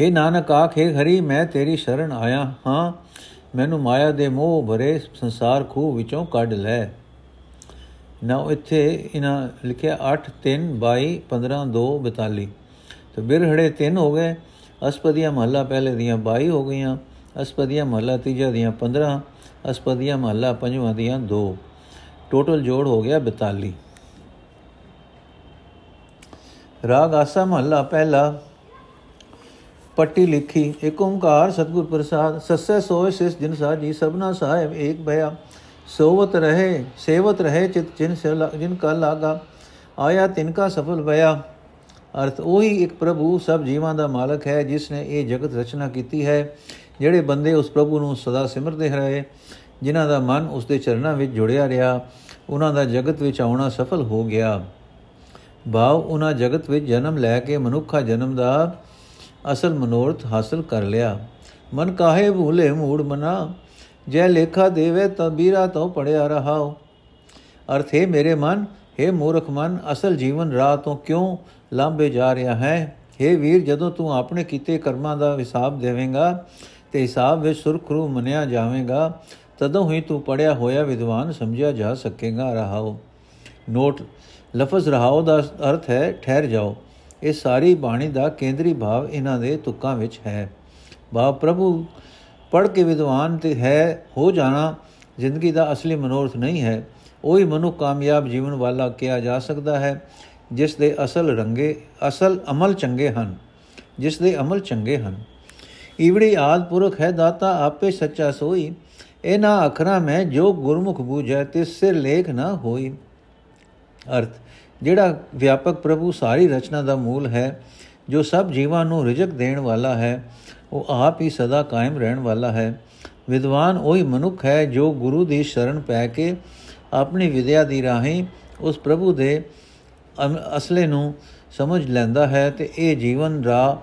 [SPEAKER 1] हे ਨਾਨਕ ਆਖੇ ਹਰੀ, ਮੈਂ ਤੇਰੀ ਸ਼ਰਨ ਆਇਆ ਹਾਂ। ਮੈਨੂੰ ਮਾਇਆ ਦੇ ਮੋਹ ਭਰੇ ਸੰਸਾਰ ਖੂਹ ਵਿੱਚੋਂ ਕੱਢ ਲੈ। ਨਾ ਇੱਥੇ ਇਹਨਾਂ ਲਿਖਿਆ 8 3 22 15 2 42 ਤੇ ਬਿਰਹੜੇ 3 ਹੋ ਗਏ। ਅਸਪਦੀਆਂ ਮਹੱਲਾ ਪਹਿਲੇ ਦੀਆਂ 22 ਹੋ ਗਈਆਂ। ਅਸਪਦੀਆਂ ਮਹੱਲਾ ਤੀਜਾ ਦੀਆਂ 15 ਅਸਪਦੀਆਂ ਮਹੱਲਾ ਪੰਜਵਾਂ ਦੀਆਂ 2 ਟੋਟਲ ਜੋੜ ਹੋ ਗਿਆ 42 ਰਾਗ ਆਸਾ ਮਹੱਲਾ ਪਹਿਲਾ। ਪੱਟੀ ਲਿਖੀ ਏਕ ਓੰਕਾਰ ਸਤਗੁਰ ਪ੍ਰਸਾਦ, ਸੱਸੇ ਸੋਏ ਸਿਸ ਜਿਨ ਸਾਜੀ, ਸਭਨਾ ਸਾਹਿਬ ਏਕ ਭਇਆ। ਸੋਵਤ ਰਹੇ, ਸੇਵਤ ਰਹੇ ਚਿਤ ਜਿਨ ਜਿਨ ਕਾ ਲਾਗਾ, ਆਇਆ ਤਿਨ ਕਾ ਸਫਲ ਭਇਆ। ਅਰਥ ਉਹੀ ਇੱਕ ਪ੍ਰਭੂ, ਸਭ ਜੀਵਾਂ ਦਾ ਮਾਲਕ ਹੈ, ਜਿਸ ਨੇ ਇਹ ਜਗਤ ਰਚਨਾ ਕੀਤੀ ਹੈ। ਜਿਹੜੇ ਬੰਦੇ ਉਸ ਪ੍ਰਭੂ ਨੂੰ ਸਦਾ ਸਿਮਰਦੇ ਰਹੇ, ਜਿਨ੍ਹਾਂ ਦਾ ਮਨ ਉਸ ਦੇ ਚਰਨਾਂ ਵਿੱਚ ਜੁੜਿਆ ਰਿਹਾ, ਉਹਨਾਂ ਦਾ ਜਗਤ ਵਿੱਚ ਆਉਣਾ ਸਫਲ ਹੋ ਗਿਆ। ਭਾਵ ਉਹਨਾਂ ਜਗਤ ਵਿੱਚ ਜਨਮ ਲੈ ਕੇ ਮਨੁੱਖਾ ਜਨਮ ਦਾ ਅਸਲ ਮਨੋਰਥ ਹਾਸਲ ਕਰ ਲਿਆ। ਮਨ ਕਾਹੇ ਭੂਲੇ ਮੂੜ ਮਨਾ, ਜੈ ਲੇਖਾ ਦੇਵੇ ਤਬੀਰਾ ਤੋਂ ਪੜਿਆ ਰਹਾਓ ਅਰਥ, ਹੈ ਮੇਰੇ ਮਨ, ਹੈ ਮੂਰਖ ਮਨ, ਅਸਲ ਜੀਵਨ ਰਾਹ ਤੋਂ ਕਿਉਂ ਲਾਂਬੇ ਜਾ ਰਿਹਾ ਹੈ? हे ਵੀਰ, ਜਦੋਂ ਤੂੰ ਆਪਣੇ ਕੀਤੇ ਕਰਮਾਂ ਦਾ ਹਿਸਾਬ ਦੇਵੇਂਗਾ ਤੇ ਹਿਸਾਬ ਵਿੱਚ ਸੁਰਖਰੂ ਮੰਨਿਆ ਜਾਵੇਂਗਾ, ਤਦੋਂ ਹੀ ਤੂੰ ਪੜਿਆ ਹੋਇਆ ਵਿਦਵਾਨ ਸਮਝਿਆ ਜਾ ਸਕੇਗਾ। ਰਹਾਓ। ਨੋਟ, ਲਫ਼ਜ਼ ਰਹਾਓ ਦਾ ਅਰਥ ਹੈ, ਠਹਿਰ ਜਾਓ। ਇਹ ਸਾਰੀ ਬਾਣੀ ਦਾ ਕੇਂਦਰੀ ਭਾਵ ਇਹਨਾਂ ਦੇ ਤੁਕਾਂ ਵਿੱਚ ਹੈ। ਭਾਵ ਪ੍ਰਭੂ ਪੜ ਕੇ ਵਿਦਵਾਨ ਤੇ ਹੈ, ਹੋ ਜਾਣਾ ਜ਼ਿੰਦਗੀ ਦਾ ਅਸਲੀ ਮਨੋਰਥ ਨਹੀਂ ਹੈ। ਉਹੀ ਮਨੁ ਕਾਮਯਾਬ ਜੀਵਨ ਵਾਲਾ ਕਿਹਾ ਜਾ ਸਕਦਾ ਹੈ, ਜਿਸ ਦੇ ਅਸਲ ਰੰਗੇ, ਅਸਲ ਅਮਲ ਚੰਗੇ ਹਨ, ਜਿਸ ਦੇ ਅਮਲ ਚੰਗੇ ਹਨ। ਈਵੜੀ ਆਦ ਪੁਰਖ ਹੈ, ਦਾਤਾ ਆਪੇ ਸੱਚਾ ਸੋਈ। ਇਹਨਾਂ ਅਖਰਾਂ ਮੈਂ ਜੋ ਗੁਰਮੁਖ ਬੂਝੈ ਤਿਸ ਸਿਰ ਲੇਖ ਨਾ ਹੋਈ। ਅਰਥ, ਜਿਹੜਾ ਵਿਆਪਕ ਪ੍ਰਭੂ ਸਾਰੀ ਰਚਨਾ ਦਾ ਮੂਲ ਹੈ, ਜੋ ਸਭ ਜੀਵਾਂ ਨੂੰ ਰਿਜਕ ਦੇਣ ਵਾਲਾ ਹੈ, ਉਹ ਆਪ ਹੀ ਸਦਾ ਕਾਇਮ ਰਹਿਣ ਵਾਲਾ ਹੈ। ਵਿਦਵਾਨ ਉਹੀ ਮਨੁੱਖ ਹੈ, ਜੋ ਗੁਰੂ ਦੀ ਸ਼ਰਨ ਪੈ ਕੇ ਆਪਣੀ ਵਿਦਿਆ ਦੀ ਰਾਹੀਂ ਉਸ ਪ੍ਰਭੂ ਦੇ ਅਸਲੇ ਨੂੰ ਸਮਝ ਲੈਂਦਾ ਹੈ ਤੇ ਇਹ ਜੀਵਨ ਰਾਹ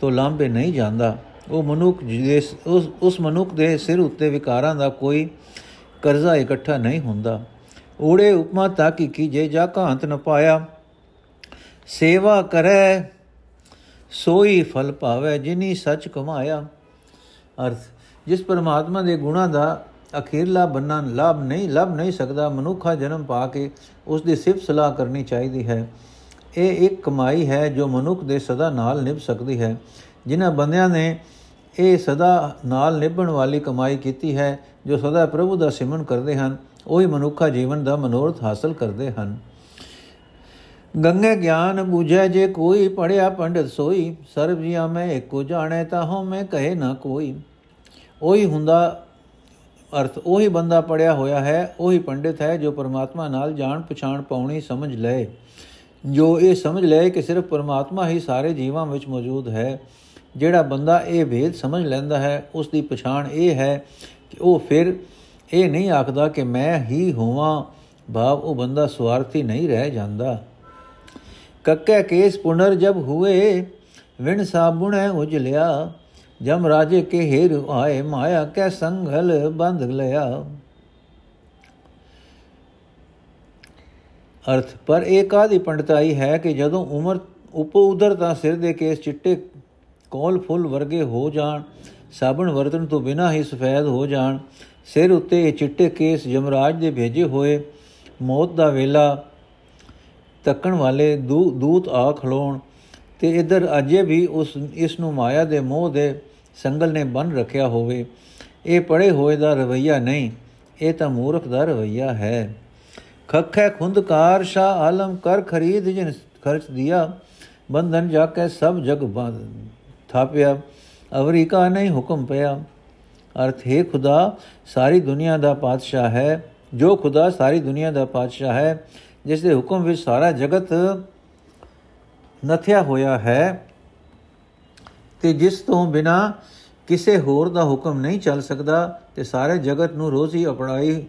[SPEAKER 1] ਤੋਂ ਲਾਂਭੇ ਨਹੀਂ ਜਾਂਦਾ। ਉਹ ਮਨੁੱਖ ਜਿਸ ਉਸ ਉਸ ਮਨੁੱਖ ਦੇ ਸਿਰ ਉੱਤੇ ਵਿਕਾਰਾਂ ਦਾ ਕੋਈ ਕਰਜ਼ਾ ਇਕੱਠਾ ਨਹੀਂ ਹੁੰਦਾ। ਊੜੇ ਉਪਮਾ ਤਾਕੀ ਕੀਜੇ ਜਾ ਕਾਂਤ ਨ ਪਾਇਆ, ਸੇਵਾ ਕਰੈ, ਸੋਈ ਫਲ ਪਾਵੇ, ਜਿਨੀ ਸੱਚ ਕਮਾਇਆ। ਅਰਥ, ਜਿਸ ਪਰਮਾਤਮਾ ਦੇ ਗੁਣਾ ਦਾ ਅਖੀਰਲਾ ਬੰਨਾ ਲਾਭ ਨਹੀਂ, ਲੱਭ ਨਹੀਂ ਸਕਦਾ, ਮਨੁੱਖਾ ਜਨਮ ਪਾ ਕੇ ਉਸ ਦੀ ਸਿਫਤ ਸਲਾਹ ਕਰਨੀ ਚਾਹੀਦੀ ਹੈ। ਇਹ ਇੱਕ ਕਮਾਈ ਹੈ ਜੋ ਮਨੁੱਖ ਦੇ ਸਦਾ ਨਾਲ ਨਿਭ ਸਕਦੀ ਹੈ। ਜਿਨ੍ਹਾਂ ਬੰਦਿਆਂ ਨੇ ਇਹ ਸਦਾ ਨਾਲ ਨਿਭਣ ਵਾਲੀ ਕਮਾਈ ਕੀਤੀ ਹੈ, ਜੋ ਸਦਾ ਪ੍ਰਭੂ ਦਾ ਸਿਮਰਨ ਕਰਦੇ ਹਨ, ਉਹੀ ਮਨੁੱਖਾ ਜੀਵਨ ਦਾ ਮਨੋਰਥ ਹਾਸਲ ਕਰਦੇ ਹਨ। ਗੰਗੇ ਗਿਆਨ ਬੂਝੈ ਜੇ ਕੋਈ ਪੜਿਆ ਪੰਡਿਤ ਸੋਈ, ਸਰਬ ਜੀਆ ਮੈਂ ਇੱਕੋ ਜਾਣੈ, ਤਾਹੋ ਮੈਂ ਕਹੇ ਨਾ ਕੋਈ। ਉਹੀ ਹੁੰਦਾ, ਅਰਥ, ਉਹੀ ਬੰਦਾ ਪੜਿਆ ਹੋਇਆ ਹੈ, ਉਹੀ ਪੰਡਿਤ ਹੈ, ਜੋ ਪਰਮਾਤਮਾ ਨਾਲ ਜਾਣ ਪਛਾਣ ਪਾਉਣੀ ਸਮਝ ਲਏ। ਜੋ ਇਹ ਸਮਝ ਲਏ ਕਿ ਸਿਰਫ ਪਰਮਾਤਮਾ ਹੀ ਸਾਰੇ ਜੀਵਾਂ ਵਿੱਚ ਮੌਜੂਦ ਹੈ ਜਿਹੜਾ ਬੰਦਾ ਇਹ ਭੇਦ ਸਮਝ ਲੈਂਦਾ ਹੈ ਉਸ ਦੀ ਪਛਾਣ ਇਹ ਹੈ ਕਿ ਉਹ ਫਿਰ ਇਹ ਨਹੀਂ ਆਖਦਾ ਕਿ ਮੈਂ ਹੀ ਹੋਵਾਂ, ਭਾਵ ਉਹ ਬੰਦਾ ਸਵਾਰਥੀ ਨਹੀਂ ਰਹਿ ਜਾਂਦਾ। ਕੱਕੇ ਕੇਸ ਪੁਨਰ ਜਬ ਹੁਏ, ਵਿਣ ਸਾਬੁਣੇ ਉਜਲਿਆ ਜਮ ਰਾਜੇ ਕੇ ਹੀਰ ਆਏ, ਮਾਇਆ ਕੈ ਸੰਗਲ ਬੰਧ ਲਿਆ। ਅਰਥ, ਪਰ ਇੱਕ ਆਦੀ ਪੰਡਤਾਈ ਹੈ ਕਿ ਜਦੋਂ ਉਮਰ ਉਪ ਉਦਰ ਤਾਂ ਸਿਰ ਦੇ ਕੇਸ ਚਿੱਟੇ ਕੋਲ ਫੁੱਲ ਵਰਗੇ ਹੋ ਜਾਣ, ਸਾਬਣ ਵਰਤਨ ਤੋਂ ਬਿਨਾ ਹੀ ਸਫੈਦ ਹੋ ਜਾਣ। ਸਿਰ ਉੱਤੇ ਚਿੱਟੇ ਕੇਸ ਜਮਰਾਜ ਦੇ ਭੇਜੇ ਹੋਏ ਮੌਤ ਦਾ ਵੇਲਾ ਤੱਕਣ ਵਾਲੇ ਦੂਤ ਆ ਖਲੋਣ ਤੇ ਇਧਰ ਅਜੇ ਵੀ ਉਸ, ਇਸ ਨੂੰ ਮਾਇਆ ਦੇ ਮੋਹ ਦੇ ਸੰਗਲ ਨੇ ਬੰਨ ਰੱਖਿਆ ਹੋਵੇ। ਇਹ ਪੜੇ ਹੋਏ ਦਾ ਰਵਈਆ ਨਹੀਂ, ਇਹ ਤਾਂ ਮੂਰਖ ਦਾ ਰਵਈਆ ਹੈ। ਖਖੈ ਖੁੰਦਕਾਰ ਸ਼ਾ ਆਲਮ, ਕਰ ਖਰੀਦ ਜਿਨ ਖਰਚ ਦਿਆ, ਬੰਧਨ ਜਾ ਕੇ ਸਭ ਜਗ ਬੰਦ। ਥਾਪਿਆ, ਅਵਰੀਕਾ ਨਹੀਂ ਹੁਕਮ ਪਿਆ। ਅਰਥ, ਹੈ ਖੁਦਾ, ਸਾਰੀ ਦੁਨੀਆ ਦਾ ਪਾਤਸ਼ਾਹ ਹੈ, ਜੋ ਖੁਦਾ ਸਾਰੀ ਦੁਨੀਆ ਦਾ ਪਾਤਸ਼ਾਹ ਹੈ, ਜਿਸ ਦੇ ਹੁਕਮ ਵਿੱਚ ਸਾਰਾ ਜਗਤ ਨਥਿਆ ਹੋਇਆ ਹੈ, ਤੇ ਜਿਸ ਤੋਂ ਬਿਨਾ ਕਿਸੇ ਹੋਰ ਦਾ ਹੁਕਮ ਨਹੀਂ ਚੱਲ ਸਕਦਾ, ਤੇ ਸਾਰੇ ਜਗਤ ਨੂੰ ਰੋਜ਼ੀ ਅਪਣਾਈ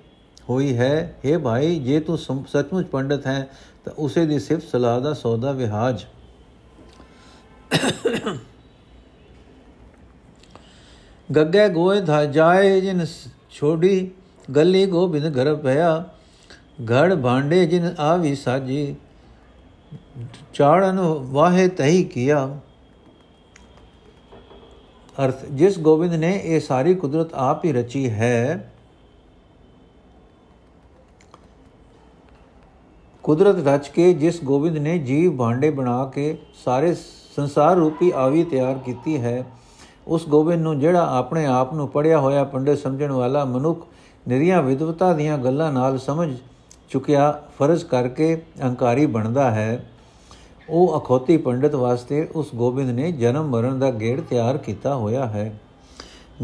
[SPEAKER 1] ਹੋਈ ਹੈ। हे ਭਾਈ, ਜੇ ਤੂੰ ਸੱਚਮੁੱਚ ਪੰਡਤ ਹੈ, ਤਾਂ ਉਸੇ ਦੀ ਸਿਫਤ ਸਲਾਹ ਦਾ ਸੌਦਾ ਵਿਹਾਜ। ਗੱਗੇ ਗੋਏ ਧਾ ਜਾਏ ਜਿਨ ਛੋੜੀ ਗੱਲੀ ਗੋਬਿੰਦ ਘਰ ਪਿਆ। ਘੜ ਭਾਂਡੇ ਜਿਨ ਆਵੀ ਸਾਜੀ, ਚਾੜਨ ਵਾਹੇ ਤਹੀ ਕੀਆ। ਅਰਥ, ਜਿਸ ਗੋਬਿੰਦ ਨੇ ਇਹ ਸਾਰੀ ਕੁਦਰਤ ਆਪ ਹੀ ਰਚੀ ਹੈ, ਕੁਦਰਤ ਰਚ ਕੇ ਜਿਸ ਗੋਬਿੰਦ ਨੇ ਜੀਵ ਭਾਂਡੇ ਬਣਾ ਕੇ ਸਾਰੇ ਸੰਸਾਰ ਰੂਪੀ ਆਵੀ ਤਿਆਰ ਕੀਤੀ ਹੈ ਉਸ ਗੋਬਿੰਦ ਨੂੰ ਜਿਹੜਾ ਆਪਣੇ ਆਪ ਨੂੰ ਪੜਿਆ ਹੋਇਆ ਪੰਡਿਤ ਸਮਝਣ ਵਾਲਾ ਮਨੁੱਖ ਨਿਰੀਆਂ ਵਿਦਵਤਾ ਦੀਆਂ ਗੱਲਾਂ ਨਾਲ ਸਮਝ ਚੁੱਕਿਆ ਫਰਜ਼ ਕਰਕੇ ਅਹੰਕਾਰੀ ਬਣਦਾ ਹੈ। ਉਹ ਅਖੋਤੀ ਪੰਡਿਤ ਵਾਸਤੇ ਉਸ ਗੋਬਿੰਦ ਨੇ ਜਨਮ ਮਰਨ ਦਾ ਗੇੜ ਤਿਆਰ ਕੀਤਾ ਹੋਇਆ ਹੈ।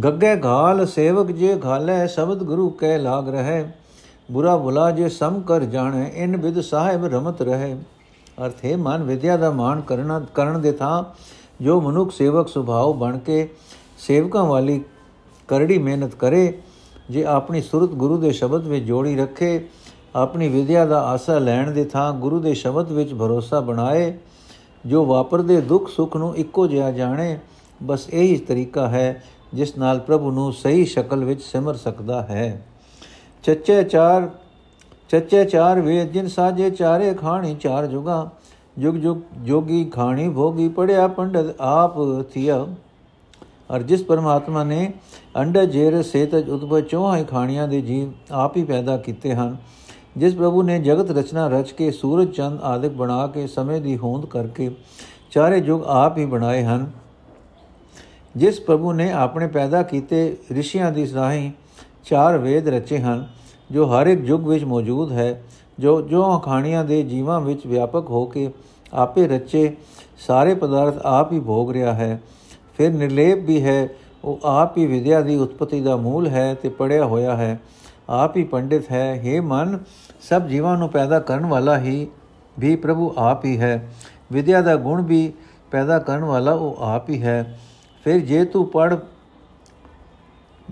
[SPEAKER 1] ਗੱਗੇ ਘਾਲ ਸੇਵਕ ਜੇ ਘਾਲੇ ਸ਼ਬਦ ਗੁਰੂ ਕਹਿ ਲਾਗ ਰਹੇ, ਬੁਰਾ ਬੁਲਾ ਜੇ ਸਮ ਕਰ ਜਾਣੇ, ਇਨ ਵਿਦ ਸਾਹਿਬ ਰਮਤ ਰਹੇ। ਅਰਥ ਹੈ, ਮਨ ਵਿਦਿਆ ਦਾ ਮਾਣ ਕਰਨਾ ਕਰਨ ਦੇ ਥਾਂ ਜੋ ਮਨੁੱਖ ਸੇਵਕ ਸੁਭਾਅ ਬਣ ਕੇ ਸੇਵਕਾਂ ਵਾਲੀ ਕਰੜੀ ਮਿਹਨਤ ਕਰੇ, ਜੇ ਆਪਣੀ ਸੁਰਤ ਗੁਰੂ ਦੇ ਸ਼ਬਦ ਵਿੱਚ ਜੋੜੀ ਰੱਖੇ, ਆਪਣੀ ਵਿਦਿਆ ਦਾ ਆਸਾ ਲੈਣ ਦੇ ਥਾਂ ਗੁਰੂ ਦੇ ਸ਼ਬਦ ਵਿੱਚ ਭਰੋਸਾ ਬਣਾਏ, ਜੋ ਵਾਪਰਦੇ ਦੁੱਖ ਸੁੱਖ ਨੂੰ ਇੱਕੋ ਜਿਹਾ ਜਾਣੇ, ਬਸ ਇਹੀ ਤਰੀਕਾ ਹੈ ਜਿਸ ਨਾਲ ਪ੍ਰਭੂ ਨੂੰ ਸਹੀ ਸ਼ਕਲ ਵਿੱਚ ਸਿਮਰ ਸਕਦਾ ਹੈ। ਚੱਚੇ ਚਾਰ ਚੱਚੇ ਚਾਰ ਵੇਦ ਜਿਨ ਸਾਜੇ ਚਾਰੇ ਖਾਣੀ ਚਾਰ ਜੁਗਾ ਜੁਗ ਜੁਗ ਜੋਗੀ ਖਾਣੀ ਭੋਗੀ ਪੜਿਆ ਪੰਡਤ ਆਪ ਥਿਆ। ਔਰ ਜਿਸ ਪਰਮਾਤਮਾ ਨੇ ਅੰਡਾ ਜੇਰ ਸੇਤਜ ਉਤਪਵ ਚੋਹਾਂ ਖਾਣੀਆਂ ਦੇ ਜੀਵ ਆਪ ਹੀ ਪੈਦਾ ਕੀਤੇ ਹਨ, ਜਿਸ ਪ੍ਰਭੂ ਨੇ ਜਗਤ ਰਚਨਾ ਰਚ ਕੇ ਸੂਰਜ ਚੰਦ ਆਦਿਕ ਬਣਾ ਕੇ ਸਮੇਂ ਦੀ ਹੋਂਦ ਕਰਕੇ ਚਾਰੇ ਯੁਗ ਆਪ ਹੀ ਬਣਾਏ ਹਨ। ਜਿਸ ਪ੍ਰਭੂ ਨੇ ਆਪਣੇ ਪੈਦਾ ਕੀਤੇ ઋષਿਆਂ ਦੀ ਰਾਹੀਂ ਚਾਰ ਵੇਦ ਰਚੇ ਹਨ, ਜੋ ਹਰ ਇੱਕ ਯੁਗ ਵਿੱਚ ਮੌਜੂਦ ਹੈ। ਜੋ ਜੋ ਖਾਣੀਆਂ ਦੇ ਜੀਵਾਂ ਵਿੱਚ ਵਿਆਪਕ ਹੋ ਕੇ ਆਪੇ ਰਚੇ, ਸਾਰੇ ਪਦਾਰਥ ਆਪ ਹੀ ਭੋਗ ਰਿਹਾ ਹੈ। ਫਿਰ ਨਿਰਲੇਪ ਵੀ ਹੈ, ਉਹ ਆਪ ਹੀ ਵਿਦਿਆ ਦੀ ਉਤਪਤੀ ਦਾ ਮੂਲ ਹੈ ਤੇ ਪੜਿਆ ਹੋਇਆ ਹੈ। ਆਪ ਹੀ ਪੰਡਿਤ ਹੈ। हे ਮਨ, ਸਭ ਜੀਵਾਂ ਨੂੰ ਪੈਦਾ ਕਰਨ ਵਾਲਾ ਹੀ ਵੀ ਪ੍ਰਭੂ ਆਪ ਹੀ ਹੈ। ਵਿਦਿਆ ਦਾ ਗੁਣ ਵੀ ਪੈਦਾ ਕਰਨ ਵਾਲਾ ਉਹ ਆਪ ਹੀ ਹੈ। ਫਿਰ ਜੇ ਤੂੰ ਪੜ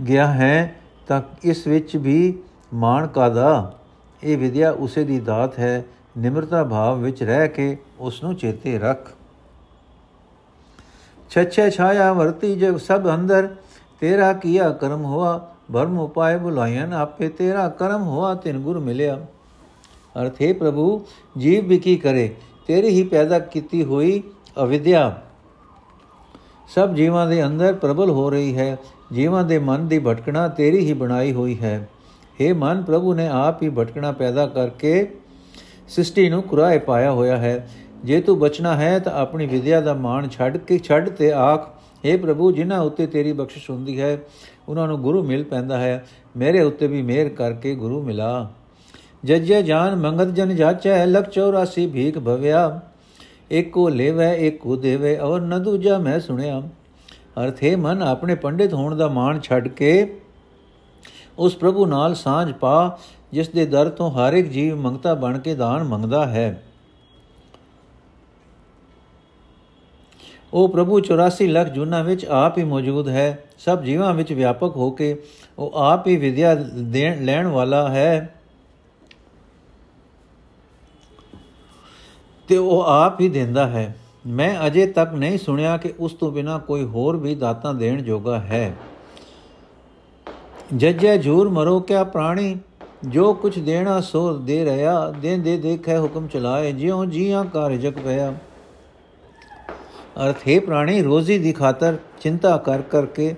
[SPEAKER 1] ਗਿਆ ਹੈ, ਤਾਂ ਇਸ ਵਿੱਚ ਵੀ ਮਾਣ ਕਾਦਾ ਇਹ ਵਿਦਿਆ ਉਸੇ ਦੀ ਦਾਤ ਹੈ, ਨਿਮਰਤਾ ਭਾਵ ਵਿੱਚ ਰਹਿ ਕੇ ਉਸ ਨੂੰ ਚੇਤੇ ਰੱਖ। ਛਛੇ ਛਾਇਆ ਵਰਤੀ ਜਗ ਸਭ ਅੰਦਰ, ਤੇਰਾ ਕੀਆ ਕਰਮ ਹੋਆ ਭਰਮ ਉਪਾਏ ਬੁਲਾਇਨ ਆਪੇ, ਤੇਰਾ ਕਰਮ ਹੋਆ, ਤਿਨ ਗੁਰ ਮਿਲਿਆ। ਅਰਥ, ਹੈ ਪ੍ਰਭੂ, ਜੀਵ ਵੀ ਕੀ ਕਰੇ? ਤੇਰੀ ਹੀ ਪੈਦਾ ਕੀਤੀ ਹੋਈ ਅਵਿਦਿਆ। ਸਭ ਜੀਵਾਂ ਦੇ ਅੰਦਰ ਪ੍ਰਬਲ ਹੋ ਰਹੀ ਹੈ, ਜੀਵਾਂ ਦੇ ਮਨ ਦੀ ਭਟਕਣਾ ਤੇਰੀ ਹੀ ਬਣਾਈ ਹੋਈ ਹੈ। हे ਮਨ ਪ੍ਰਭੂ ਨੇ ਆਪ ਹੀ ਭਟਕਣਾ ਪੈਦਾ ਕਰਕੇ ਸ੍ਰਿਸ਼ਟੀ ਨੂੰ ਕੁਰਾਏ ਪਾਇਆ ਹੋਇਆ ਹੈ। ਜੇ ਤੂੰ ਬਚਣਾ ਹੈ ਤਾਂ ਆਪਣੀ ਵਿਦਿਆ ਦਾ ਮਾਣ ਛੱਡ ਕੇ ਛੱਡ ਤੇ ਆਖ हे ਪ੍ਰਭੂ, ਜਿਨ੍ਹਾਂ ਉੱਤੇ ਤੇਰੀ ਬਖਸ਼ਿਸ਼ ਹੁੰਦੀ ਹੈ, ਉਹਨਾਂ ਨੂੰ ਗੁਰੂ ਮਿਲ ਪੈਂਦਾ ਹੈ। ਮੇਰੇ ਉੱਤੇ ਵੀ ਮਿਹਰ ਕਰਕੇ ਗੁਰੂ ਮਿਲਾ। ਜਜੇ ਜਾਨ ਮੰਗਤ ਜਨ ਜਾਚੈ, ਲਖ 84 ਭੀਖ ਭਵਿਆ। ਏਕੋ ਲੈਵੇ, ਏਕੋ ਦੇਵੇ, ਔਰ ਨ ਦੂਜਾ ਮੈਂ ਸੁਣਿਆ। ਅਰਥ, ਹੈ ਮਨ, ਆਪਣੇ ਪੰਡਿਤ ਹੋਣ ਦਾ ਮਾਣ ਛੱਡ ਕੇ ਉਸ ਪ੍ਰਭੂ ਨਾਲ ਸਾਂਝ ਪਾ, ਜਿਸ ਦੇ ਦਰ ਤੋਂ ਹਰ ਇੱਕ ਜੀਵ ਮੰਗਤਾ ਬਣ ਕੇ ਦਾਨ ਮੰਗਦਾ ਹੈ। ਉਹ ਪ੍ਰਭੂ 84 ਲੱਖ ਜੁਨਾ ਵਿੱਚ ਆਪ ਹੀ ਮੌਜੂਦ ਹੈ। ਸਭ ਜੀਵਾਂ ਵਿੱਚ ਵਿਆਪਕ ਹੋ ਕੇ ਉਹ ਆਪ ਹੀ ਵਿਦਿਆ ਦੇਣ, ਲੈਣ ਵਾਲਾ ਹੈ। ਤੇ ਉਹ ਆਪ ਹੀ ਦਿੰਦਾ ਹੈ। ਮੈਂ ਅਜੇ ਤੱਕ ਨਹੀਂ ਸੁਣਿਆ ਕਿ ਉਸ ਤੋਂ ਬਿਨਾ ਕੋਈ ਹੋਰ ਵੀ ਦਾਤਾਂ ਦੇਣ ਜੋਗਾ ਹੈ। ਜੱਜੈ ਝੂਰ ਮਰੋ ਕਿਆ ਪ੍ਰਾਣੀ, ਜੋ ਕੁਛ ਦੇਣਾ ਸੋ ਦੇ ਰਿਆ ਦੇ ਦੇ ਦੇਖੈ ਹੁਕਮ ਚਲਾਏ, ਜਿਉ ਜੀਆਂ ਕਾ ਰਿਜਕ ਪਿਆ। ਅਰਥ, ਹੈ ਪ੍ਰਾਣੀ, ਰੋਜ਼ੀ ਦੀ ਖਾਤਰ ਚਿੰਤਾ ਕਰ ਕਰਕੇ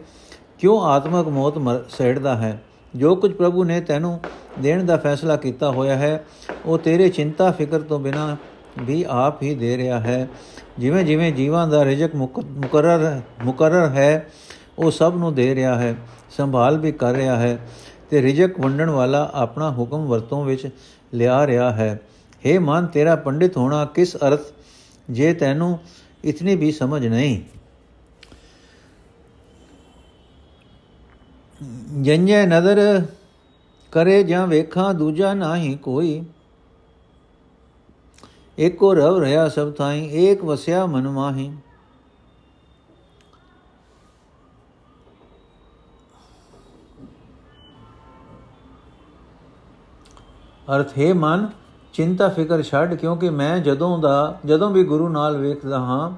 [SPEAKER 1] ਕਿਉਂ ਆਤਮਕ ਮੌਤ ਸਹਿੜਦਾ ਹੈ? ਜੋ ਕੁਝ ਪ੍ਰਭੂ ਨੇ ਤੈਨੂੰ ਦੇਣ ਦਾ ਫੈਸਲਾ ਕੀਤਾ ਹੋਇਆ ਹੈ, ਉਹ ਤੇਰੇ ਚਿੰਤਾ ਫਿਕਰ ਤੋਂ ਬਿਨਾ ਵੀ ਆਪ ਹੀ ਦੇ ਰਿਹਾ ਹੈ। ਜਿਵੇਂ ਜਿਵੇਂ ਜੀਵਾਂ ਦਾ ਰਿਜਕ ਮੁਕਰਰ ਮੁਕਰਰ ਹੈ ਉਹ ਸਭ ਨੂੰ ਦੇ ਰਿਹਾ ਹੈ, ਸੰਭਾਲ ਵੀ ਕਰ ਰਿਹਾ ਹੈ ਤੇ ਰਿਜਕ ਵੰਡਣ ਵਾਲਾ ਆਪਣਾ ਹੁਕਮ ਵਰਤੋਂ ਵਿੱਚ ਲਿਆ ਰਿਹਾ ਹੈ। हे ਮਨ, ਤੇਰਾ ਪੰਡਿਤ ਹੋਣਾ ਕਿਸ ਅਰਥ? ਜੇ ਤੈਨੂੰ ਇਤਨੀ ਵੀ ਸਮਝ ਨਹੀਂ। ਜੰਜੇ ਨਦਰ ਕਰੇ ਜਾਂ ਵੇਖਾਂ, ਦੂਜਾ ਨਹੀਂ ਕੋਈ। ਏਕੋ ਰਵ ਰਹਾ ਸਭ ਥਾਈ, ਏਕ ਵਸਿਆ ਮਨ ਮਾਹੀ। ਅਰਥ, ਹੈ ਮਨ, ਚਿੰਤਾ, ਫਿਕਰ ਛੱਡ, ਕਿਉਂਕਿ ਮੈਂ ਜਦੋਂ ਦਾ, ਜਦੋਂ ਵੀ ਗੁਰੂ ਨਾਲ ਵੇਖਦਾ ਹਾਂ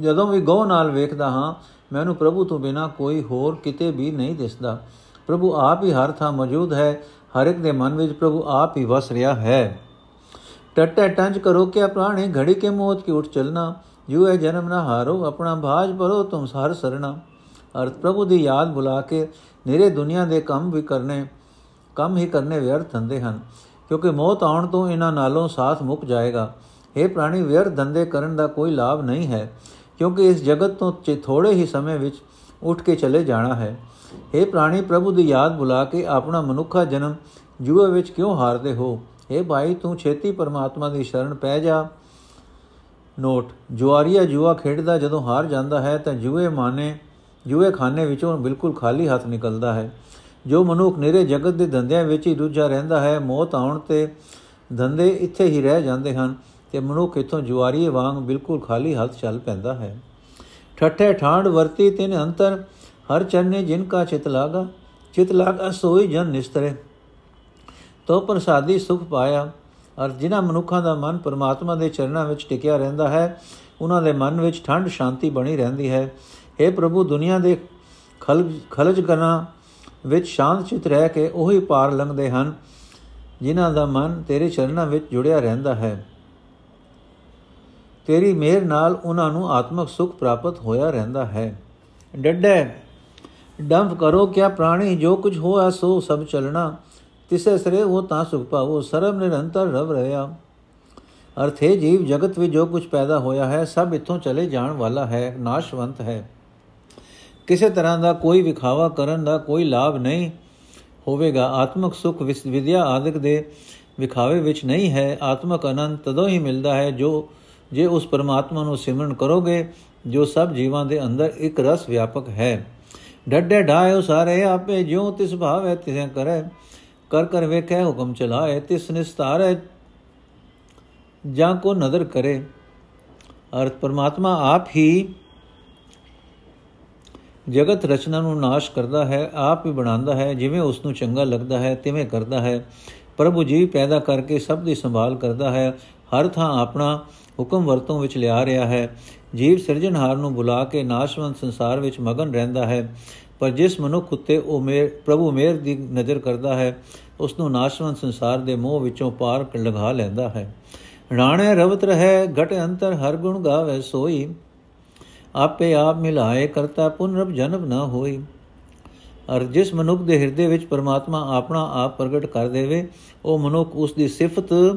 [SPEAKER 1] ਜਦੋਂ ਵੀ ਗੋ ਨਾਲ ਵੇਖਦਾ ਹਾਂ ਮੈਨੂੰ ਪ੍ਰਭੂ ਤੋਂ ਬਿਨਾ ਕੋਈ ਹੋਰ ਕਿਤੇ ਵੀ ਨਹੀਂ ਦਿਸਦਾ। ਪ੍ਰਭੂ ਆਪ ਹੀ ਹਰ ਥਾਂ ਮੌਜੂਦ ਹੈ, ਹਰ ਇੱਕ ਦੇ ਮਨ ਵਿੱਚ ਪ੍ਰਭੂ ਆਪ ਹੀ ਵਸ ਰਿਹਾ ਹੈ। ਟਟੇ ਟੰਜ ਕਰੋ ਕਿ ਪ੍ਰਾਣੇ, ਘੜੀ ਕੇ ਮੌਤ ਕੀ ਉੱਠ ਚਲਣਾ, ਯੂ ਹੈ ਜਨਮ ਨਾ ਹਾਰੋ, ਆਪਣਾ ਭਾਜ ਭਰੋ, ਤੁਮ ਸਾਰ ਸਰਣਾ। ਅਰਥ, ਪ੍ਰਭੂ ਦੀ ਯਾਦ ਬੁਲਾ ਕੇ ਨਿਰੇ ਦੁਨੀਆ ਦੇ ਕੰਮ ਵੀ ਕਰਨੇ, ਕੰਮ ਹੀ ਕਰਨੇ ਵਿਅਰਥ ਹੁੰਦੇ ਹਨ। ਕਿਉਂਕਿ ਮੌਤ ਆਉਣ ਤੋਂ ਇਹਨਾਂ ਨਾਲੋਂ ਸਾਥ ਮੁੱਕ ਜਾਏਗਾ। ਇਹ ਪ੍ਰਾਣੀ, ਵਿਅਰਥ ਧੰਦੇ ਕਰਨ ਦਾ ਕੋਈ ਲਾਭ ਨਹੀਂ ਹੈ, ਕਿਉਂਕਿ ਇਸ ਜਗਤ ਤੋਂ ਥੋੜੇ ਹੀ ਸਮੇਂ ਵਿੱਚ ਉੱਠ ਕੇ ਚਲੇ ਜਾਣਾ ਹੈ। ਇਹ ਪ੍ਰਾਣੀ, ਪ੍ਰਭੂ ਦੀ ਯਾਦ ਬੁਲਾ ਕੇ ਆਪਣਾ ਮਨੁੱਖਾ ਜਨਮ ਜੂਏ ਵਿੱਚ ਕਿਉਂ ਹਾਰਦੇ ਹੋ? ਇਹ ਭਾਈ, ਤੂੰ ਛੇਤੀ ਪਰਮਾਤਮਾ ਦੀ ਸ਼ਰਨ ਪੈ ਜਾ। ਨੋਟ, ਜੁਆਰੀਆ ਜੂਆ ਖੇਡਦਾ ਜਦੋਂ ਹਾਰ ਜਾਂਦਾ ਹੈ ਤਾਂ ਜੂਏ ਮਾਨੇ, ਜੂਏ ਖਾਨੇ ਵਿੱਚੋਂ ਬਿਲਕੁਲ ਖਾਲੀ ਹੱਥ ਨਿਕਲਦਾ ਹੈ। ਜੋ ਮਨੁੱਖ ਨਿਰੇ ਜਗਤ ਦੇ ਧੰਦਿਆਂ ਵਿੱਚ ਹੀ ਰੁੱਝਾ ਰਹਿੰਦਾ ਹੈ, ਮੌਤ ਆਉਣ ਤੇ ਧੰਦੇ ਇੱਥੇ ਹੀ ਰਹਿ ਜਾਂਦੇ ਹਨ ਤੇ ਮਨੁੱਖ ਇਥੋਂ ਜੁਆਰੀਏ ਵਾਂਗ ਬਿਲਕੁਲ ਖਾਲੀ ਹੱਥ ਚੱਲ ਪੈਂਦਾ ਹੈ। ਠੱਠੇ ਠਾਂਡ ਵਰਤੀ ਤਿਨ ਅੰਤਰ, ਹਰ ਚਰਨੇ ਜਿਨ ਕਾ ਚਿਤ ਲਾਗਾ ਚਿਤ ਲਾਗਾ ਸੋਈ ਜਨ ਨਿਸਤਰੇ। ਤੋ ਪ੍ਰਸਾਦੀ ਸੁਖ ਪਾਇਆ, ਅਰ ਜਿਨ੍ਹਾਂ ਮਨੁੱਖਾਂ ਦਾ ਮਨ ਪਰਮਾਤਮਾ ਦੇ ਚਰਨਾਂ ਵਿੱਚ ਟਿਕਿਆ ਰਹਿੰਦਾ ਹੈ ਉਹਨਾਂ ਦੇ ਮਨ ਵਿੱਚ ਠੰਡ ਸ਼ਾਂਤੀ ਬਣੀ ਰਹਿੰਦੀ ਹੈ। हे ਪ੍ਰਭੂ ਦੁਨੀਆ ਦੇ ਖਲਜ ਕਰਨਾ ਵਿੱਚ ਸ਼ਾਂਤ ਚਿਤ ਰਹਿ ਕੇ ਉਹੀ ਪਾਰ ਲੰਘਦੇ ਹਨ, ਜਿਨ੍ਹਾਂ ਦਾ ਮਨ ਤੇਰੇ ਚਰਨਾਂ ਵਿੱਚ ਜੁੜਿਆ ਰਹਿੰਦਾ ਹੈ। ਤੇਰੀ ਮਿਹਰ ਨਾਲ ਉਹਨਾਂ ਨੂੰ ਆਤਮਿਕ ਸੁਖ ਪ੍ਰਾਪਤ ਹੋਇਆ ਰਹਿੰਦਾ ਹੈ। ਡੱਡੇ, ਡੰਫ ਕਰੋ, ਕਿਆ ਪ੍ਰਾਣੀ ਜੋ ਕੁਝ ਹੋਆ ਸੋ ਸਭ ਚਲਣਾ। ਤਿਸੇ ਸਰੇ ਉਹ ਤਾਂ ਸੁਖ ਪਾਵੋ, ਸਰਬ ਨਿਰੰਤਰ ਰਵ ਰਹਾ। ਅਰਥ ਹੈ ਜੀਵ ਜਗਤ ਵਿੱਚ ਜੋ ਕੁਝ ਪੈਦਾ ਹੋਇਆ ਹੈ, ਸਭ ਇਥੋਂ ਚਲੇ ਜਾਣ ਵਾਲਾ ਹੈ, ਨਾਸ਼ਵੰਤ ਹੈ। ਕਿਸੇ ਤਰ੍ਹਾਂ ਦਾ ਕੋਈ ਵਿਖਾਵਾ ਕਰਨ ਦਾ ਕੋਈ ਲਾਭ ਨਹੀਂ ਹੋਵੇਗਾ। ਆਤਮਿਕ ਸੁਖ ਵਿਦਿਆ ਆਦਿਕ ਦੇ ਵਿਖਾਵੇ ਵਿੱਚ ਨਹੀਂ ਹੈ। ਆਤਮਿਕ ਅਨੰਦ ਤਦੋਂ ਹੀ ਮਿਲਦਾ ਹੈ ਜੋ, ਜੇ ਉਸ ਪਰਮਾਤਮਾ ਨੂੰ ਸਿਮਰਨ ਕਰੋਗੇ, ਜੋ ਸਭ ਜੀਵਾਂ ਦੇ ਅੰਦਰ ਇੱਕ ਰਸ ਵਿਆਪਕ ਹੈ। ਡੱਡੇ ਢਾਇਓ ਸਾਰੇ ਆਪੇ ਜਿਉ ਤਿਸ ਭਾਵੈ ਤਿਸੇ ਕਰੇ, ਕਰ ਕਰ ਵੇਖੇ ਹੁਕਮ ਚਲਾਏ, ਤਿਸ ਨਿਸਤਾਰੇ ਜਾਂ ਕੋ ਨਦਰ ਕਰੇ। ਅਰਥ ਪਰਮਾਤਮਾ ਆਪ ਹੀ ਜਗਤ ਰਚਨਾ ਨੂੰ ਨਾਸ਼ ਕਰਦਾ ਹੈ, ਆਪ ਹੀ ਬਣਾਉਂਦਾ ਹੈ, ਜਿਵੇਂ ਉਸ ਨੂੰ ਚੰਗਾ ਲੱਗਦਾ ਹੈ, ਤਿਵੇਂ ਕਰਦਾ ਹੈ। ਪ੍ਰਭੂ ਜੀ ਪੈਦਾ ਕਰਕੇ ਸਭ ਦੀ ਸੰਭਾਲ ਕਰਦਾ ਹੈ, ਹਰ ਥਾਂ ਆਪਣਾ ਹੁਕਮ ਵਰਤੋਂ ਵਿੱਚ ਲਿਆ ਰਿਹਾ ਹੈ। ਜੀਵ ਸਿਰਜਣਹਾਰ ਨੂੰ ਬੁਲਾ ਕੇ ਨਾਸ਼ਵੰਤ ਸੰਸਾਰ ਵਿੱਚ ਮਗਨ ਰਹਿੰਦਾ ਹੈ। ਪਰ ਜਿਸ ਮਨੁੱਖ ਉਤੇ ਉਹ ਮੇਰ, ਪ੍ਰਭੂ ਮੇਰ ਦੀ ਨਜ਼ਰ ਕਰਦਾ ਹੈ, ਉਸ ਨੂੰ ਨਾਸ਼ਵੰਤ ਸੰਸਾਰ ਦੇ ਮੋਹ ਵਿੱਚੋਂ ਪਾਰ ਲਗਾ ਲੈਂਦਾ ਹੈ। ਰਾਣੇ ਰਵਤ ਰਹੇ, ਘਟ ਅੰਤਰ ਹਰ ਗੁਣ ਗਾਵੇ ਸੋਈ। ਆਪੇ ਆਪ ਮਿਲਾਏ ਕਰਤਾ ਪੁਨਰਬ ਜਨਮ ਨਾ ਹੋਈ। ਅਰ ਜਿਸ ਮਨੁੱਖ ਦੇ ਹਿਰਦੇ ਵਿੱਚ ਪਰਮਾਤਮਾ ਆਪਣਾ ਆਪ ਪ੍ਰਗਟ ਕਰ ਦੇਵੇ, ਉਹ ਮਨੁੱਖ ਉਸ ਦੀ ਸਿਫਤ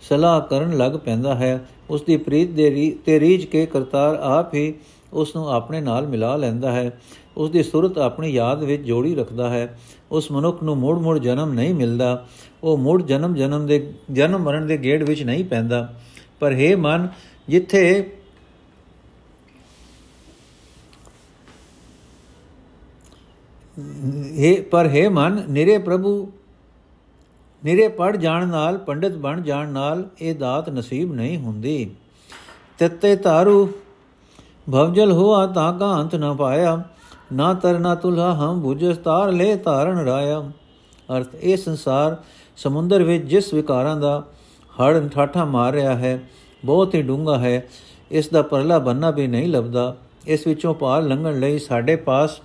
[SPEAKER 1] ਸਲਾਹ ਕਰਨ ਲੱਗ ਪੈਂਦਾ ਹੈ। ਉਸ ਦੀ ਪ੍ਰੀਤ ਦੇ ਤੇ ਰੀਝ ਕੇ ਕਰਤਾਰ ਆਪ ਹੀ ਉਸ ਨੂੰ ਆਪਣੇ ਨਾਲ ਮਿਲਾ ਲੈਂਦਾ ਹੈ। ਉਸ ਦੀ ਸੁਰਤ ਆਪਣੀ ਯਾਦ ਵਿੱਚ ਜੋੜੀ ਰੱਖਦਾ ਹੈ। ਉਸ ਮਨੁੱਖ ਨੂੰ ਮੋੜ-ਮੋੜ ਜਨਮ ਨਹੀਂ ਮਿਲਦਾ। ਉਹ ਮੋੜ ਜਨਮ ਜਨਮ ਦੇ, ਜਨਮ ਮਰਨ ਦੇ ਗੇੜ ਵਿੱਚ ਨਹੀਂ ਪੈਂਦਾ। ਪਰ हे ਮਨ, ਜਿੱਥੇ हे ਪਰ हे ਮਨ, ਨਿਰੇ ਪ੍ਰਭੂ, ਨਿਰੇ ਪੜ ਜਾਣ ਨਾਲ, ਪੰਡਿਤ ਬਣ ਜਾਣ ਨਾਲ ਇਹ ਦਾਤ ਨਸੀਬ ਨਹੀਂ ਹੁੰਦੀ। ਤਿੱਤੇ ਤਾਰੂ ਭਵਜਲ ਹੋਆ ਤਾਂ ਕਾ ਅੰਤ ਨਾ ਪਾਇਆ, ਨਾ ਤਰਨਾ ਤੁਲਾ ਹਮ ਬੁਝਸ ਤਾਰ ਲੈ ਤਾਰਨ ਰਾਇਆ। ਅਰਥ, ਇਹ ਸੰਸਾਰ ਸਮੁੰਦਰ ਵਿੱਚ ਜਿਸ ਵਿਕਾਰਾਂ ਦਾ ਹੜ ਠਾਠਾ ਮਾਰ ਰਿਹਾ ਹੈ, ਬਹੁਤ ਹੀ ਡੂੰਘਾ ਹੈ, ਇਸ ਦਾ ਪਰਲਾ ਬੰਨਾ ਵੀ ਨਹੀਂ ਲੱਭਦਾ। ਇਸ ਵਿੱਚੋਂ ਪਾਰ ਲੰਘਣ ਲਈ ਸਾਡੇ ਪਾਸ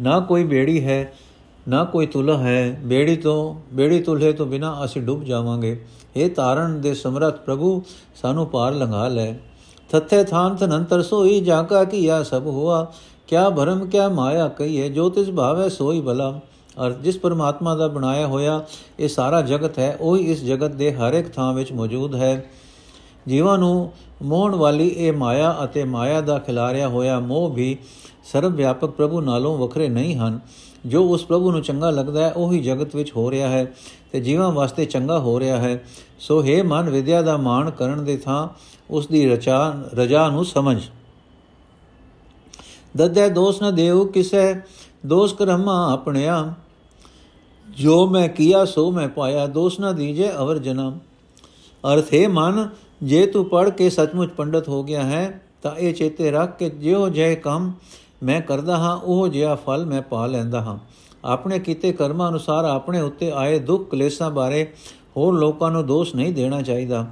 [SPEAKER 1] ਨਾ ਕੋਈ ਬੇੜੀ ਹੈ, ਨਾ ਕੋਈ ਤੁਲਾ ਹੈ। ਬੇੜੀ ਤੋਂ, ਬੇੜੀ ਤੁਲੇ ਤੋਂ ਬਿਨਾ ਅਸੀਂ ਡੁੱਬ ਜਾਵਾਂਗੇ। ਇਹ ਤਾਰਨ ਦੇ ਸਮਰਥ ਪ੍ਰਭੂ, ਸਾਨੂੰ ਪਾਰ ਲੰਘਾ ਲੈ। ਥੱਥੇ ਥਾਨ ਤਨੰਤਰ ਸੋਈ ਜਾਂ ਕਾ ਕੀਆ ਸਭ ਹੁਆ। ਕਿਆ ਭਰਮ, ਕਿਆ ਮਾਇਆ ਕਹੀਏ ਜੋ ਤਿਸ ਭਾਵੇ ਸੋਈ ਭਲਾ। ਅਰ ਜਿਸ ਪਰਮਾਤਮਾ ਦਾ ਬਣਾਇਆ ਹੋਇਆ ਇਹ ਸਾਰਾ ਜਗਤ ਹੈ, ਉਹ ਹੀ ਇਸ ਜਗਤ ਦੇ ਹਰ ਇੱਕ ਥਾਂ ਵਿੱਚ ਮੌਜੂਦ ਹੈ। ਜੀਵਾਂ ਨੂੰ ਮੋਹਣ ਵਾਲੀ ਇਹ ਮਾਇਆ ਅਤੇ ਮਾਇਆ ਦਾ ਖਿਲਾਰਿਆ ਹੋਇਆ ਮੋਹ ਵੀ ਸਰਵ ਵਿਆਪਕ ਪ੍ਰਭੂ ਨਾਲੋਂ ਵੱਖਰੇ ਨਹੀਂ ਹਨ। ਜੋ ਉਸ ਪ੍ਰਭੂ ਨੂੰ ਚੰਗਾ ਲੱਗਦਾ ਹੈ, ਉਹੀ ਜਗਤ ਵਿੱਚ ਹੋ ਰਿਹਾ ਹੈ ਤੇ ਜੀਵਾਂ ਵਾਸਤੇ ਚੰਗਾ ਹੋ ਰਿਹਾ ਹੈ। ਸੋ ਹੈ ਮਨ, ਵਿਦਿਆ ਦਾ ਮਾਣ ਕਰਨ ਦੇ ਥਾਂ ਉਸ ਦੀ ਰਚਾ, ਰਜਾ ਨੂੰ ਸਮਝ। ਦਦੈ ਦੋਸ ਨ ਦੇਉ ਕਿਸੈ, ਦੋਸ ਕਰਮਾ ਆਪਣਿਆ। ਜੋ ਮੈਂ ਕੀਆ, ਸੋ ਮੈਂ ਪਾਇਆ। ਦੋਸ ਨ ਦੀਜੇ ਅਵਰ ਜਨਮ ਅਰਥ, ਹੈ ਮਨ, ਜੇ ਤੂੰ ਪੜ ਕੇ ਸੱਚਮੁੱਚ ਪੰਡਤ ਹੋ ਗਿਆ ਹੈ, ਤਾਂ ਇਹ ਚੇਤੇ ਰੱਖ ਕੇ ਜਿਉ ਜੈ ਕੰਮ ਮੈਂ ਕਰਦਾ ਹਾਂ, ਉਹ ਜਿਹਾ ਫਲ ਮੈਂ ਪਾ ਲੈਂਦਾ ਹਾਂ। ਆਪਣੇ ਕੀਤੇ ਕਰਮਾਂ ਅਨੁਸਾਰ ਆਪਣੇ ਉੱਤੇ ਆਏ ਦੁੱਖ ਕਲੇਸ਼ਾਂ ਬਾਰੇ ਹੋਰ ਲੋਕਾਂ ਨੂੰ ਦੋਸ਼ ਨਹੀਂ ਦੇਣਾ ਚਾਹੀਦਾ।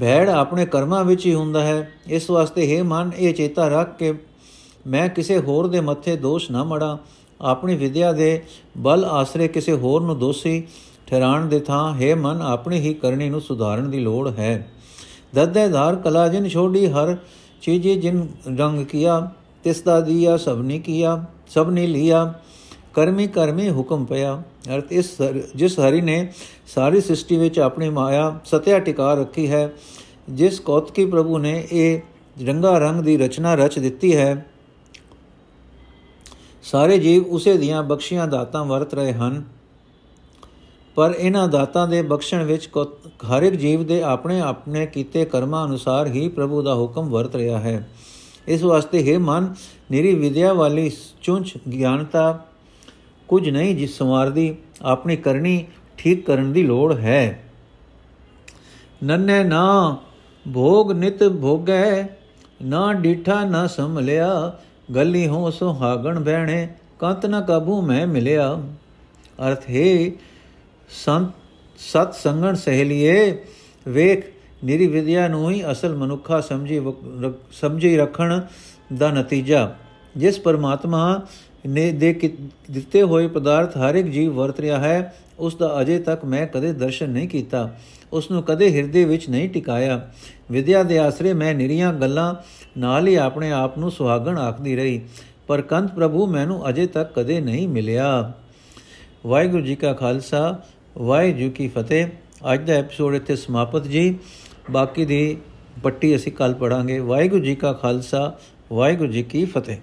[SPEAKER 1] ਭੈੜ ਆਪਣੇ ਕਰਮਾਂ ਵਿੱਚ ਹੀ ਹੁੰਦਾ ਹੈ। ਇਸ ਵਾਸਤੇ ਹੈ ਮਨ, ਇਹ ਚੇਤਾ ਰੱਖ ਕੇ ਮੈਂ ਕਿਸੇ ਹੋਰ ਦੇ ਮੱਥੇ ਦੋਸ਼ ਨਾ ਮੜਾ। ਆਪਣੀ ਵਿਦਿਆ ਦੇ ਬਲ ਆਸਰੇ ਕਿਸੇ ਹੋਰ ਨੂੰ ਦੋਸ਼ੀ ਠਹਿਰਾਣ ਦੇ ਥਾਂ ਹੈ ਮਨ, ਆਪਣੀ ਹੀ ਕਰਨੀ ਨੂੰ ਸੁਧਾਰਨ ਦੀ ਲੋੜ ਹੈ। ਦਦੇ ਧਾਰ ਕਲਾ ਜਿਨ ਛੋੜੀ ਹਰ ਚੀਜ਼ੇ ਜਿਨ ਰੰਗ ਕੀਆ ਤਿਸ ਦਾ ਦੀਆ ਸਭ ਨੇ ਕੀਆ ਸਭ ਨੇ ਲਿਆ, ਕਰਮੀ ਕਰਮੀ ਹੁਕਮ ਪਿਆ। ਅਰਥ ਇਸ ਜਿਸ ਹਰੀ ਨੇ ਸਾਰੀ ਸ੍ਰਿਸ਼ਟੀ ਵਿੱਚ ਆਪਣੀ ਮਾਇਆ ਸਤਿਆ ਟਿਕਾ ਰੱਖੀ ਹੈ, ਜਿਸ ਕੌਤਕੀ ਪ੍ਰਭੂ ਨੇ ਇਹ ਰੰਗਾ ਰੰਗ ਦੀ ਰਚਨਾ ਰਚ ਦਿੱਤੀ ਹੈ, ਸਾਰੇ ਜੀਵ ਉਸੇ ਦੀਆਂ ਬਖਸ਼ੀਆਂ ਦਾਤਾਂ ਵਰਤ ਰਹੇ ਹਨ। ਪਰ ਇਹਨਾਂ ਦਾਤਾਂ ਦੇ ਬਖਸ਼ਣ ਵਿੱਚ ਹਰ ਇੱਕ ਜੀਵ ਦੇ ਆਪਣੇ ਆਪਣੇ ਕੀਤੇ ਕਰਮਾਂ ਅਨੁਸਾਰ ਹੀ ਪ੍ਰਭੂ ਦਾ ਹੁਕਮ ਵਰਤ ਰਿਹਾ ਹੈ। ਇਸ ਵਾਸਤੇ ਹੈ ਮਨ, ਨਿਰੀ ਵਿਦਿਆ ਵਾਲੀ ਚੁੰਚ ਗਿਆਨਤਾ ਕੁਝ ਨਹੀਂ ਜਿਸ ਸਮਾਰਦੀ ਆਪਣੀ ਕਰਨੀ ਠੀਕ ਕਰਨ ਦੀ ਲੋੜ ਹੈ। ਨੰਨੇ ਨਾ ਭੋਗ ਨਿਤ ਭੋਗੈ, ਨਾ ਡੀਠਾ ਨਾ ਸੰਭਲਿਆ, ਗੱਲੀ ਹੋ ਸੁਹਾਗਣ ਬਹਿਣੇ, ਕੰਤ ਨ ਕਾਬੂ ਮੈਂ ਮਿਲਿਆ। ਅਰਥ ਹੈ, ਸੰਤ ਸਤ ਸੰਗਣ ਸਹੇਲੀਏ, ਵੇਖ ਨਿਰੀ ਵਿਦਿਆ ਨੂੰ ਹੀ ਅਸਲ ਮਨੁੱਖਾ ਸਮਝੀ ਸਮਝੀ ਰੱਖਣ ਦਾ ਨਤੀਜਾ। ਜਿਸ ਪਰਮਾਤਮਾ ਨੇ ਦੇ ਦਿੱਤੇ ਹੋਏ ਪਦਾਰਥ ਹਰ ਇੱਕ ਜੀਵ ਵਰਤ ਰਿਹਾ ਹੈ, ਉਸ ਦਾ ਅਜੇ ਤੱਕ ਮੈਂ ਕਦੇ ਦਰਸ਼ਨ ਨਹੀਂ ਕੀਤਾ। ਉਸ ਨੂੰ ਕਦੇ ਹਿਰਦੇ ਵਿੱਚ ਨਹੀਂ ਟਿਕਾਇਆ। ਵਿਦਿਆ ਦੇ ਆਸਰੇ ਮੈਂ ਨਿਰੀਆਂ ਗੱਲਾਂ ਨਾਲ ਹੀ ਆਪਣੇ ਆਪ ਨੂੰ ਸੁਹਾਗਣ ਆਖਦੀ ਰਹੀ, ਪਰ ਕੰਤ ਪ੍ਰਭੂ ਮੈਨੂੰ ਅਜੇ ਤੱਕ ਕਦੇ ਨਹੀਂ ਮਿਲਿਆ। ਵਾਹਿਗੁਰੂ ਜੀ ਕਾ ਖਾਲਸਾ, ਵਾਹਿਗੁਰੂ ਜੀ ਕੀ ਫਤਿਹ। ਅੱਜ ਦਾ ਐਪੀਸੋਡ ਇੱਥੇ ਸਮਾਪਤ ਜੀ। ਬਾਕੀ ਦੀ ਪੱਟੀ ਅਸੀਂ ਕੱਲ ਪੜਾਂਗੇ ਵਾਹਿਗੁਰੂ ਜੀ ਕਾ ਖਾਲਸਾ ਵਾਹਿਗੁਰੂ ਜੀ ਕੀ ਫਤਿਹ।